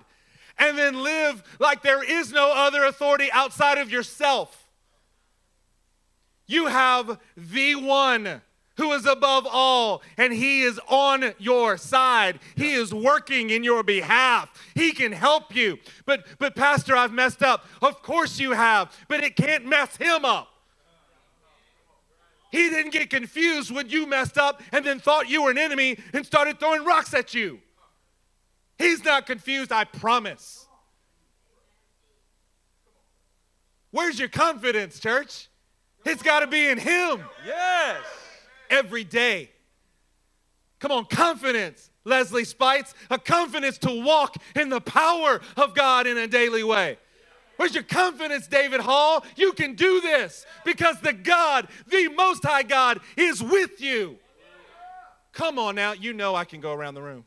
And then live like there is no other authority outside of yourself. You have the one who is above all, and He is on your side. He is working in your behalf. He can help you. But, but Pastor, I've messed up. Of course you have, but it can't mess Him up. He didn't get confused when you messed up and then thought you were an enemy and started throwing rocks at you. He's not confused, I promise. Where's your confidence, church? It's got to be in Him. Yes. Every day. Come on, confidence, Leslie Spites, a confidence to walk in the power of God in a daily way. Where's your confidence, David Hall? You can do this because the God, the Most High God, is with you. Come on now, you know I can go around the room.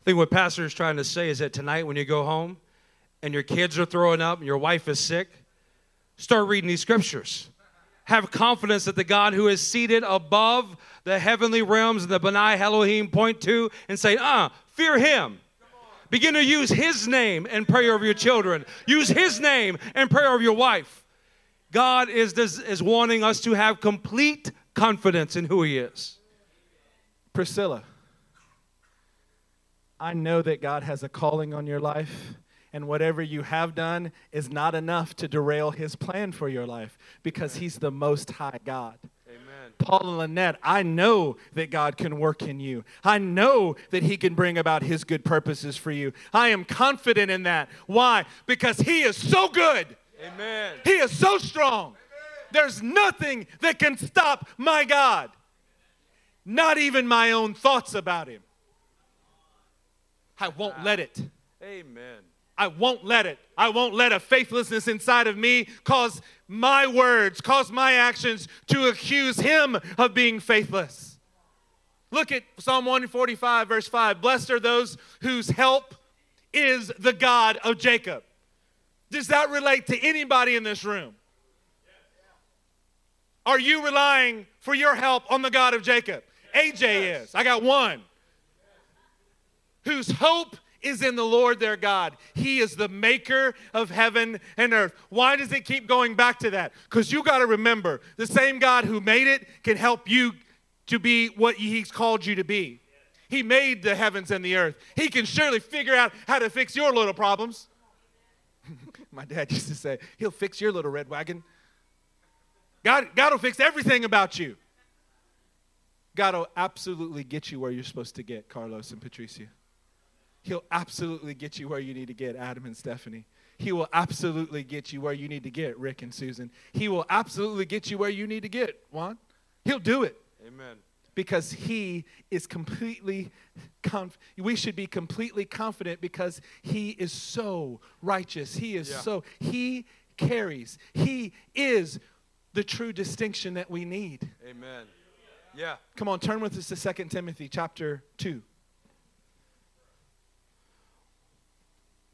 I think what Pastor is trying to say is that tonight when you go home and your kids are throwing up and your wife is sick, start reading these scriptures. Have confidence that the God who is seated above the heavenly realms and the Benai Elohim point to and say, ah, fear him. Begin to use His name and pray over your children. Use His name and pray over your wife. God is, this, is wanting us to have complete confidence in who He is. Priscilla, I know that God has a calling on your life, and whatever you have done is not enough to derail His plan for your life because He's the Most High God. Paul and Lynette, I know that God can work in you. I know that He can bring about His good purposes for you. I am confident in that. Why? Because He is so good. Amen. He is so strong. There's nothing that can stop my God. Not even my own thoughts about Him. I won't let it. Amen. I won't let it. I won't let a faithlessness inside of me cause my words, cause my actions to accuse him of being faithless. Look at Psalm 145, verse 5. Blessed are those whose help is the God of Jacob. Does that relate to anybody in this room? Are you relying for your help on the God of Jacob? AJ is. I got one. Whose hope is in the Lord their God. He is the maker of heaven and earth. Why does it keep going back to that? Because you got to remember the same God who made it can help you to be what He's called you to be. He made the heavens and the earth. He can surely figure out how to fix your little problems. [LAUGHS] My dad used to say, He'll fix your little red wagon. God, God will fix everything about you. God will absolutely get you where you're supposed to get, Carlos and Patricia. He'll absolutely get you where you need to get, Adam and Stephanie. He will absolutely get you where you need to get, Rick and Susan. He will absolutely get you where you need to get, Juan. He'll do it. Amen. Because he is completely, conf- we should be completely confident because he is so righteous. He is yeah. so, he carries, he is the true distinction that we need. Amen. Yeah. Come on, turn with us to 2 Timothy chapter 2.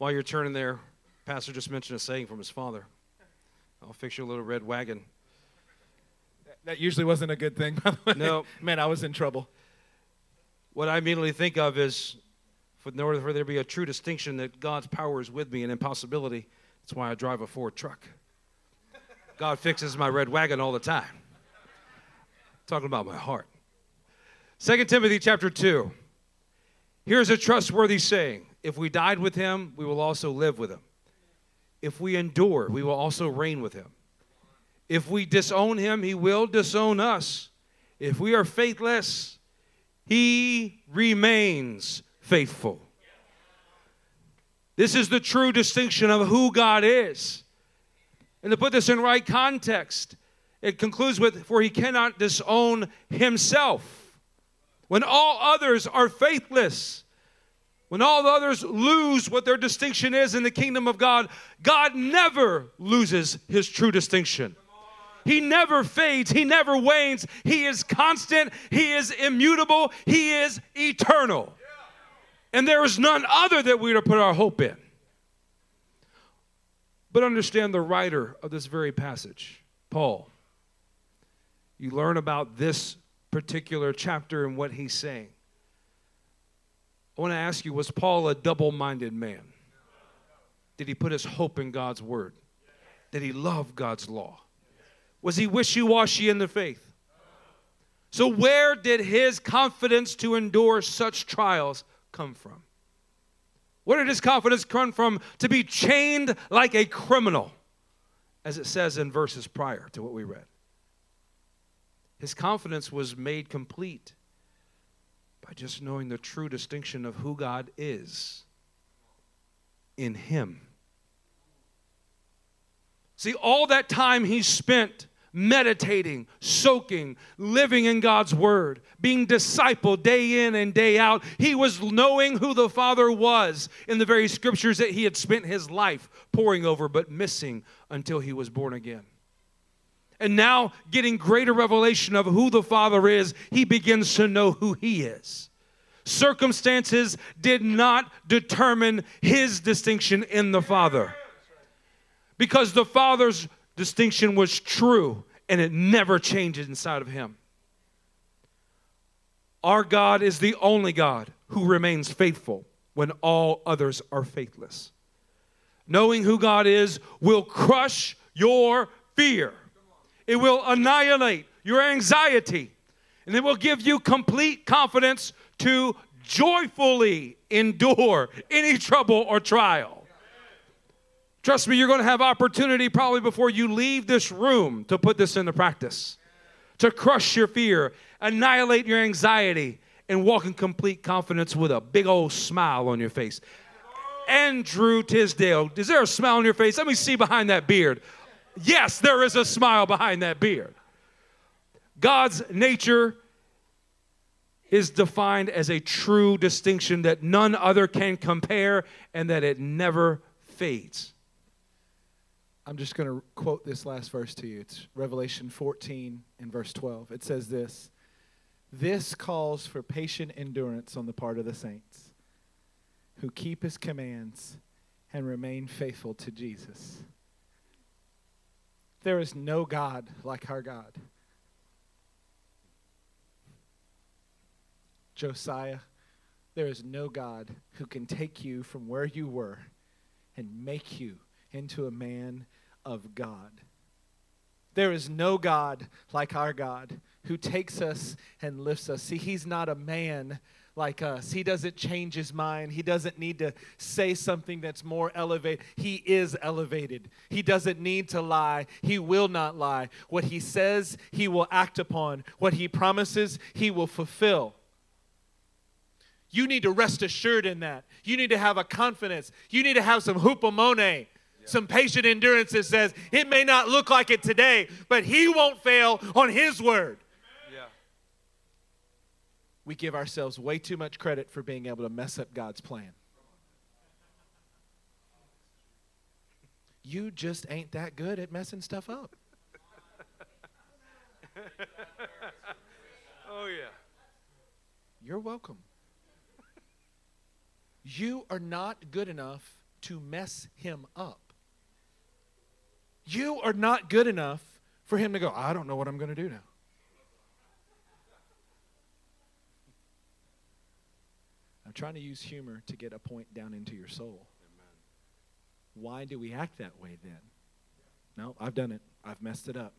While you're turning there, Pastor just mentioned a saying from his father. I'll fix your little red wagon. That usually wasn't a good thing, No. [LAUGHS] Man, I was in trouble. What I immediately think of is, for, in order for there to be a true distinction that God's power is with me and impossibility, that's why I drive a Ford truck. God fixes my red wagon all the time. Talking about my heart. 2 Timothy chapter 2. Here's a trustworthy saying if we died with him, we will also live with him. If we endure, we will also reign with him. If we disown him, he will disown us. If we are faithless, he remains faithful. This is the true distinction of who God is. And to put this in right context, it concludes with, For he cannot disown himself. When all others are faithless, when all the others lose what their distinction is in the kingdom of God, God never loses his true distinction. He never fades, He never wanes. He is constant, He is immutable, He is eternal. And there is none other that we are to put our hope in. But understand the writer of this very passage, Paul. You learn about this particular chapter and what he's saying. I want to ask you was Paul a double minded man? Did he put his hope in God's word? Did he love God's law? Was he wishy washy in the faith? So, where did his confidence to endure such trials come from? Where did his confidence come from to be chained like a criminal, as it says in verses prior to what we read? His confidence was made complete by just knowing the true distinction of who God is in him. See, all that time he spent meditating, soaking, living in God's word, being discipled day in and day out. He was knowing who the Father was in the very scriptures that he had spent his life poring over, but missing until he was born again. And now, getting greater revelation of who the Father is, he begins to know who he is. Circumstances did not determine his distinction in the Father. Because the Father's distinction was true and it never changes inside of him. Our God is the only God who remains faithful when all others are faithless. Knowing who God is will crush your fear, it will annihilate your anxiety, and it will give you complete confidence to joyfully endure any trouble or trial. Trust me, you're going to have opportunity probably before you leave this room to put this into practice, to crush your fear, annihilate your anxiety, and walk in complete confidence with a big old smile on your face. Andrew Tisdale, is there a smile on your face? Let me see behind that beard. Yes, there is a smile behind that beard. God's nature is defined as a true distinction that none other can compare and that it never fades. I'm just going to quote this last verse to you. It's Revelation 14 and verse 12. It says this This calls for patient endurance on the part of the saints who keep his commands and remain faithful to Jesus. There is no God like our God. Josiah, there is no God who can take you from where you were and make you into a man of God. There is no God like our God who takes us and lifts us. See, He's not a man like us. He doesn't change his mind. He doesn't need to say something that's more elevated. He is elevated. He doesn't need to lie. He will not lie. What he says, he will act upon. What he promises, he will fulfill. You need to rest assured in that. You need to have a confidence. You need to have some hupomone some patient endurance that says it may not look like it today, but he won't fail on his word. We give ourselves way too much credit for being able to mess up God's plan. You just ain't that good at messing stuff up. [LAUGHS] oh, yeah. You're welcome. You are not good enough to mess him up. You are not good enough for him to go, I don't know what I'm going to do now. I'm trying to use humor to get a point down into your soul. Amen. Why do we act that way then? No, I've done it. I've messed it up.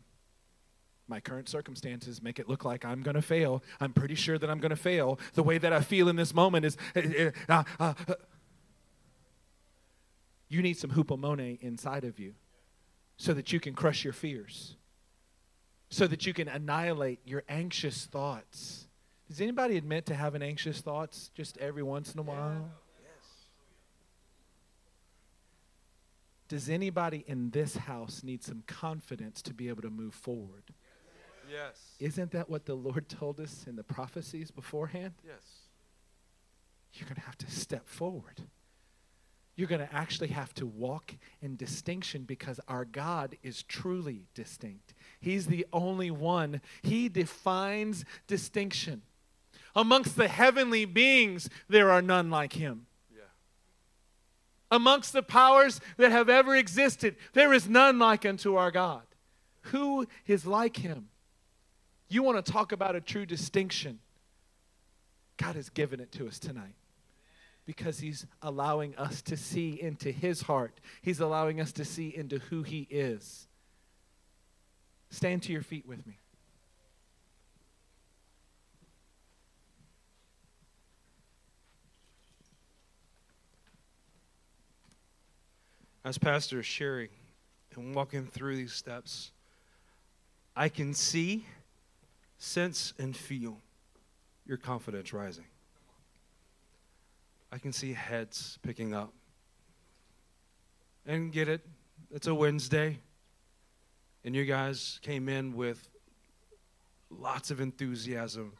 My current circumstances make it look like I'm going to fail. I'm pretty sure that I'm going to fail. The way that I feel in this moment is. Uh, uh, uh, you need some hupomone inside of you so that you can crush your fears, so that you can annihilate your anxious thoughts. Does anybody admit to having anxious thoughts just every once in a while? Yes. Does anybody in this house need some confidence to be able to move forward? Yes. Isn't that what the Lord told us in the prophecies beforehand? Yes. You're going to have to step forward. you're going to actually have to walk in distinction because our God is truly distinct. He's the only one. He defines distinction. Amongst the heavenly beings, there are none like him. Yeah. Amongst the powers that have ever existed, there is none like unto our God. Who is like him? You want to talk about a true distinction? God has given it to us tonight because He's allowing us to see into His heart. He's allowing us to see into who He is. Stand to your feet with me. As Pastor is sharing and walking through these steps, I can see, sense, and feel your confidence rising. I can see heads picking up. And get it, it's a Wednesday, and you guys came in with lots of enthusiasm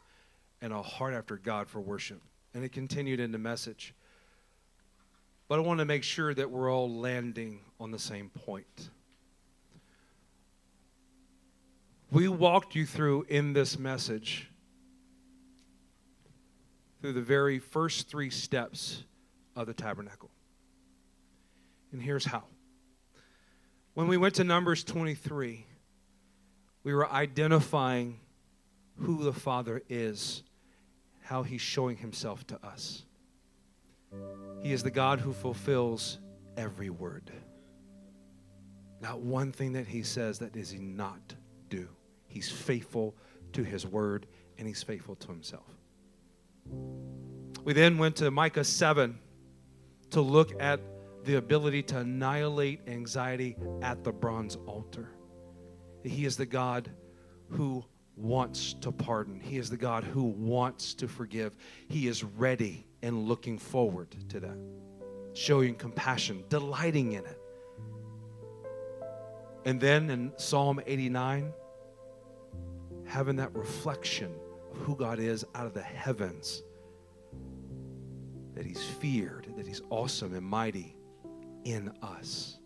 and a heart after God for worship. And it continued in the message. But I want to make sure that we're all landing on the same point. We walked you through in this message through the very first three steps of the tabernacle. And here's how. When we went to Numbers 23, we were identifying who the Father is, how he's showing himself to us. He is the God who fulfills every word. Not one thing that he says that does he not do. He's faithful to his word and he's faithful to himself. We then went to Micah 7 to look at the ability to annihilate anxiety at the bronze altar. He is the God who wants to pardon, He is the God who wants to forgive. He is ready and looking forward to that, showing compassion, delighting in it. And then in Psalm 89, having that reflection of who God is out of the heavens. That He's feared, that He's awesome and mighty in us.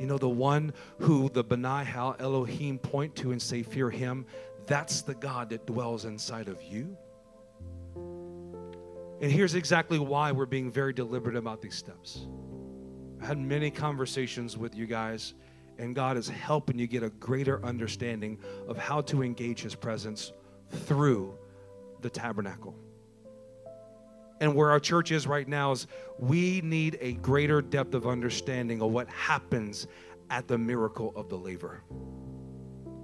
You know, the one who the Benai Hal Elohim point to and say, Fear Him, that's the God that dwells inside of you. And here's exactly why we're being very deliberate about these steps. I had many conversations with you guys and God is helping you get a greater understanding of how to engage His presence through the tabernacle. And where our church is right now is we need a greater depth of understanding of what happens at the miracle of the laver.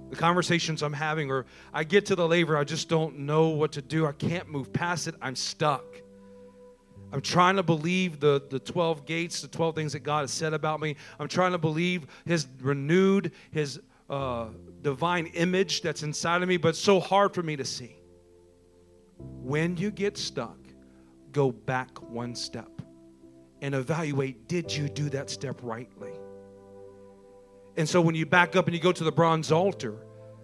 The conversations I'm having, or I get to the laver, I just don't know what to do. I can't move past it. I'm stuck. I'm trying to believe the, the 12 gates, the 12 things that God has said about me. I'm trying to believe His renewed, His uh, divine image that's inside of me, but so hard for me to see. When you get stuck, go back one step and evaluate did you do that step rightly? And so when you back up and you go to the bronze altar,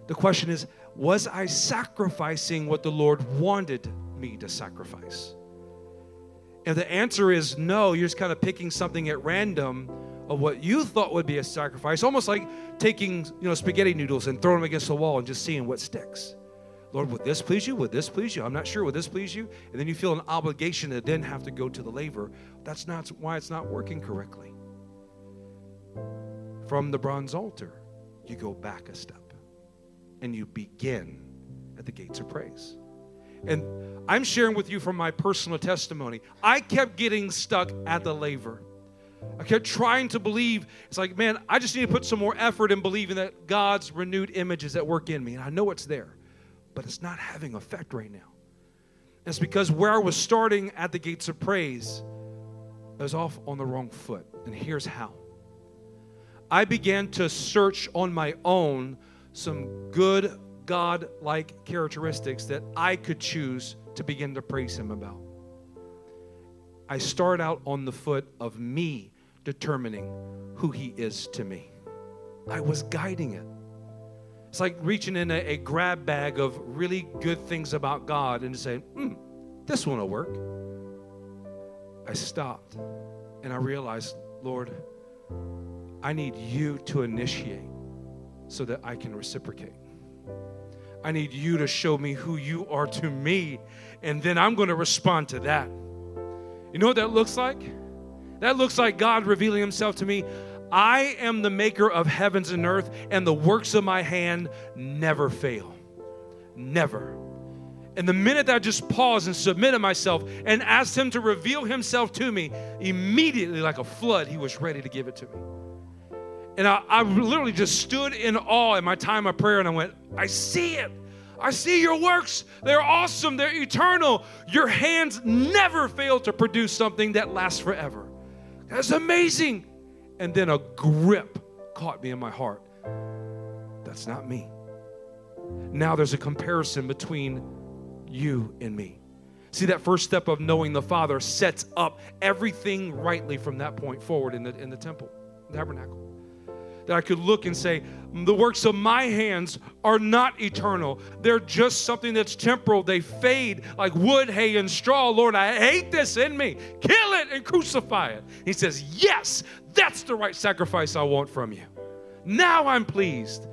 the question is was I sacrificing what the Lord wanted me to sacrifice? If the answer is no, you're just kind of picking something at random of what you thought would be a sacrifice, almost like taking you know spaghetti noodles and throwing them against the wall and just seeing what sticks. Lord, would this please you? Would this please you? I'm not sure. Would this please you? And then you feel an obligation to then have to go to the laver. That's not why it's not working correctly. From the bronze altar, you go back a step and you begin at the gates of praise. And I'm sharing with you from my personal testimony. I kept getting stuck at the laver. I kept trying to believe. It's like, man, I just need to put some more effort in believing that God's renewed image is at work in me. And I know it's there, but it's not having effect right now. It's because where I was starting at the gates of praise, I was off on the wrong foot. And here's how I began to search on my own some good God like characteristics that I could choose to begin to praise Him about. I start out on the foot of me determining who He is to me. I was guiding it. It's like reaching in a, a grab bag of really good things about God and saying, hmm, this one will work. I stopped And I realized, Lord, I need you to initiate so that I can reciprocate. I need you to show me who you are to me, and then I'm going to respond to that. You know what that looks like? That looks like God revealing Himself to me. I am the maker of heavens and earth, and the works of my hand never fail. Never. And the minute that I just paused and submitted myself and asked Him to reveal Himself to me, immediately, like a flood, He was ready to give it to me. And I, I literally just stood in awe in my time of prayer and I went, I see it. I see your works. They're awesome. They're eternal. Your hands never fail to produce something that lasts forever. That's amazing. And then a grip caught me in my heart. That's not me. Now there's a comparison between you and me. See, that first step of knowing the Father sets up everything rightly from that point forward in the, in the temple, the tabernacle. That I could look and say, the works of my hands are not eternal. They're just something that's temporal. They fade like wood, hay, and straw. Lord, I hate this in me. Kill it and crucify it. He says, Yes, that's the right sacrifice I want from you. Now I'm pleased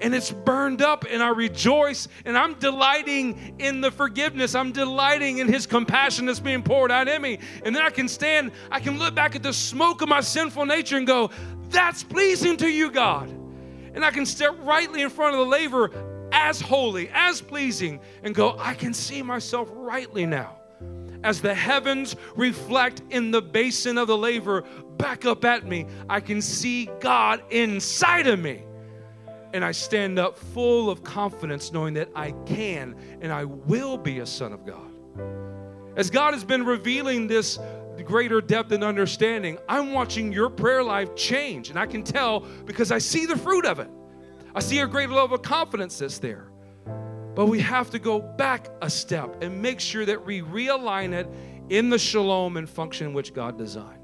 and it's burned up, and I rejoice, and I'm delighting in the forgiveness. I'm delighting in His compassion that's being poured out in me. And then I can stand, I can look back at the smoke of my sinful nature and go, That's pleasing to you, God. And I can step rightly in front of the laver as holy, as pleasing, and go, I can see myself rightly now. As the heavens reflect in the basin of the laver back up at me, I can see God inside of me and I stand up full of confidence knowing that I can and I will be a son of God. As God has been revealing this greater depth and understanding, I'm watching your prayer life change, and I can tell because I see the fruit of it. I see a greater level of confidence that's there. But we have to go back a step and make sure that we realign it in the shalom and function which God designed.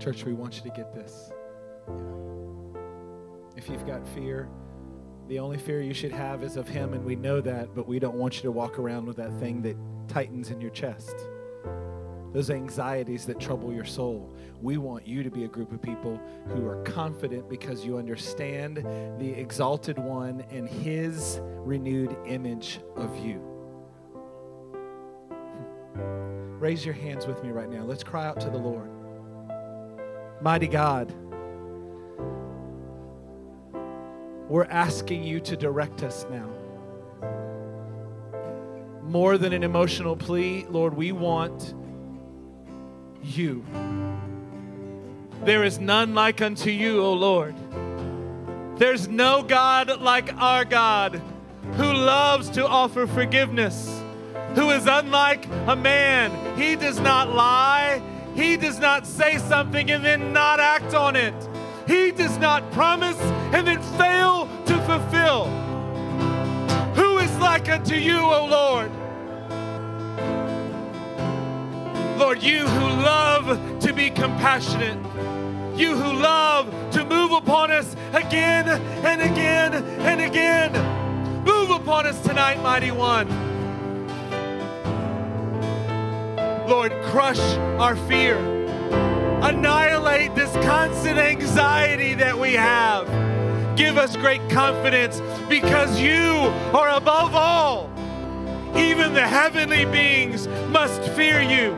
Church, we want you to get this. If you've got fear, the only fear you should have is of Him, and we know that, but we don't want you to walk around with that thing that tightens in your chest. Those anxieties that trouble your soul. We want you to be a group of people who are confident because you understand the exalted one and his renewed image of you. Raise your hands with me right now. Let's cry out to the Lord. Mighty God, we're asking you to direct us now. More than an emotional plea, Lord, we want you. There is none like unto you, O Lord. There's no God like our God who loves to offer forgiveness, who is unlike a man. He does not lie, he does not say something and then not act on it. He does not promise and then fail to fulfill. Who is like unto you, O Lord? Lord, you who love to be compassionate, you who love to move upon us again and again and again. Move upon us tonight, mighty one. Lord, crush our fear. Annihilate this constant anxiety that we have. Give us great confidence because you are above all. Even the heavenly beings must fear you.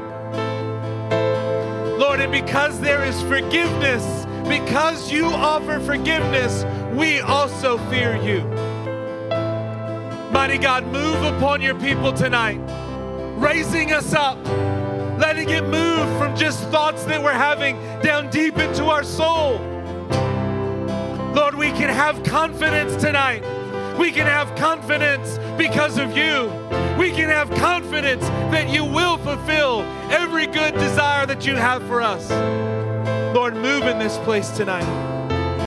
Lord, and because there is forgiveness, because you offer forgiveness, we also fear you. Mighty God, move upon your people tonight, raising us up letting it move from just thoughts that we're having down deep into our soul. Lord, we can have confidence tonight. We can have confidence because of you. We can have confidence that you will fulfill every good desire that you have for us. Lord, move in this place tonight.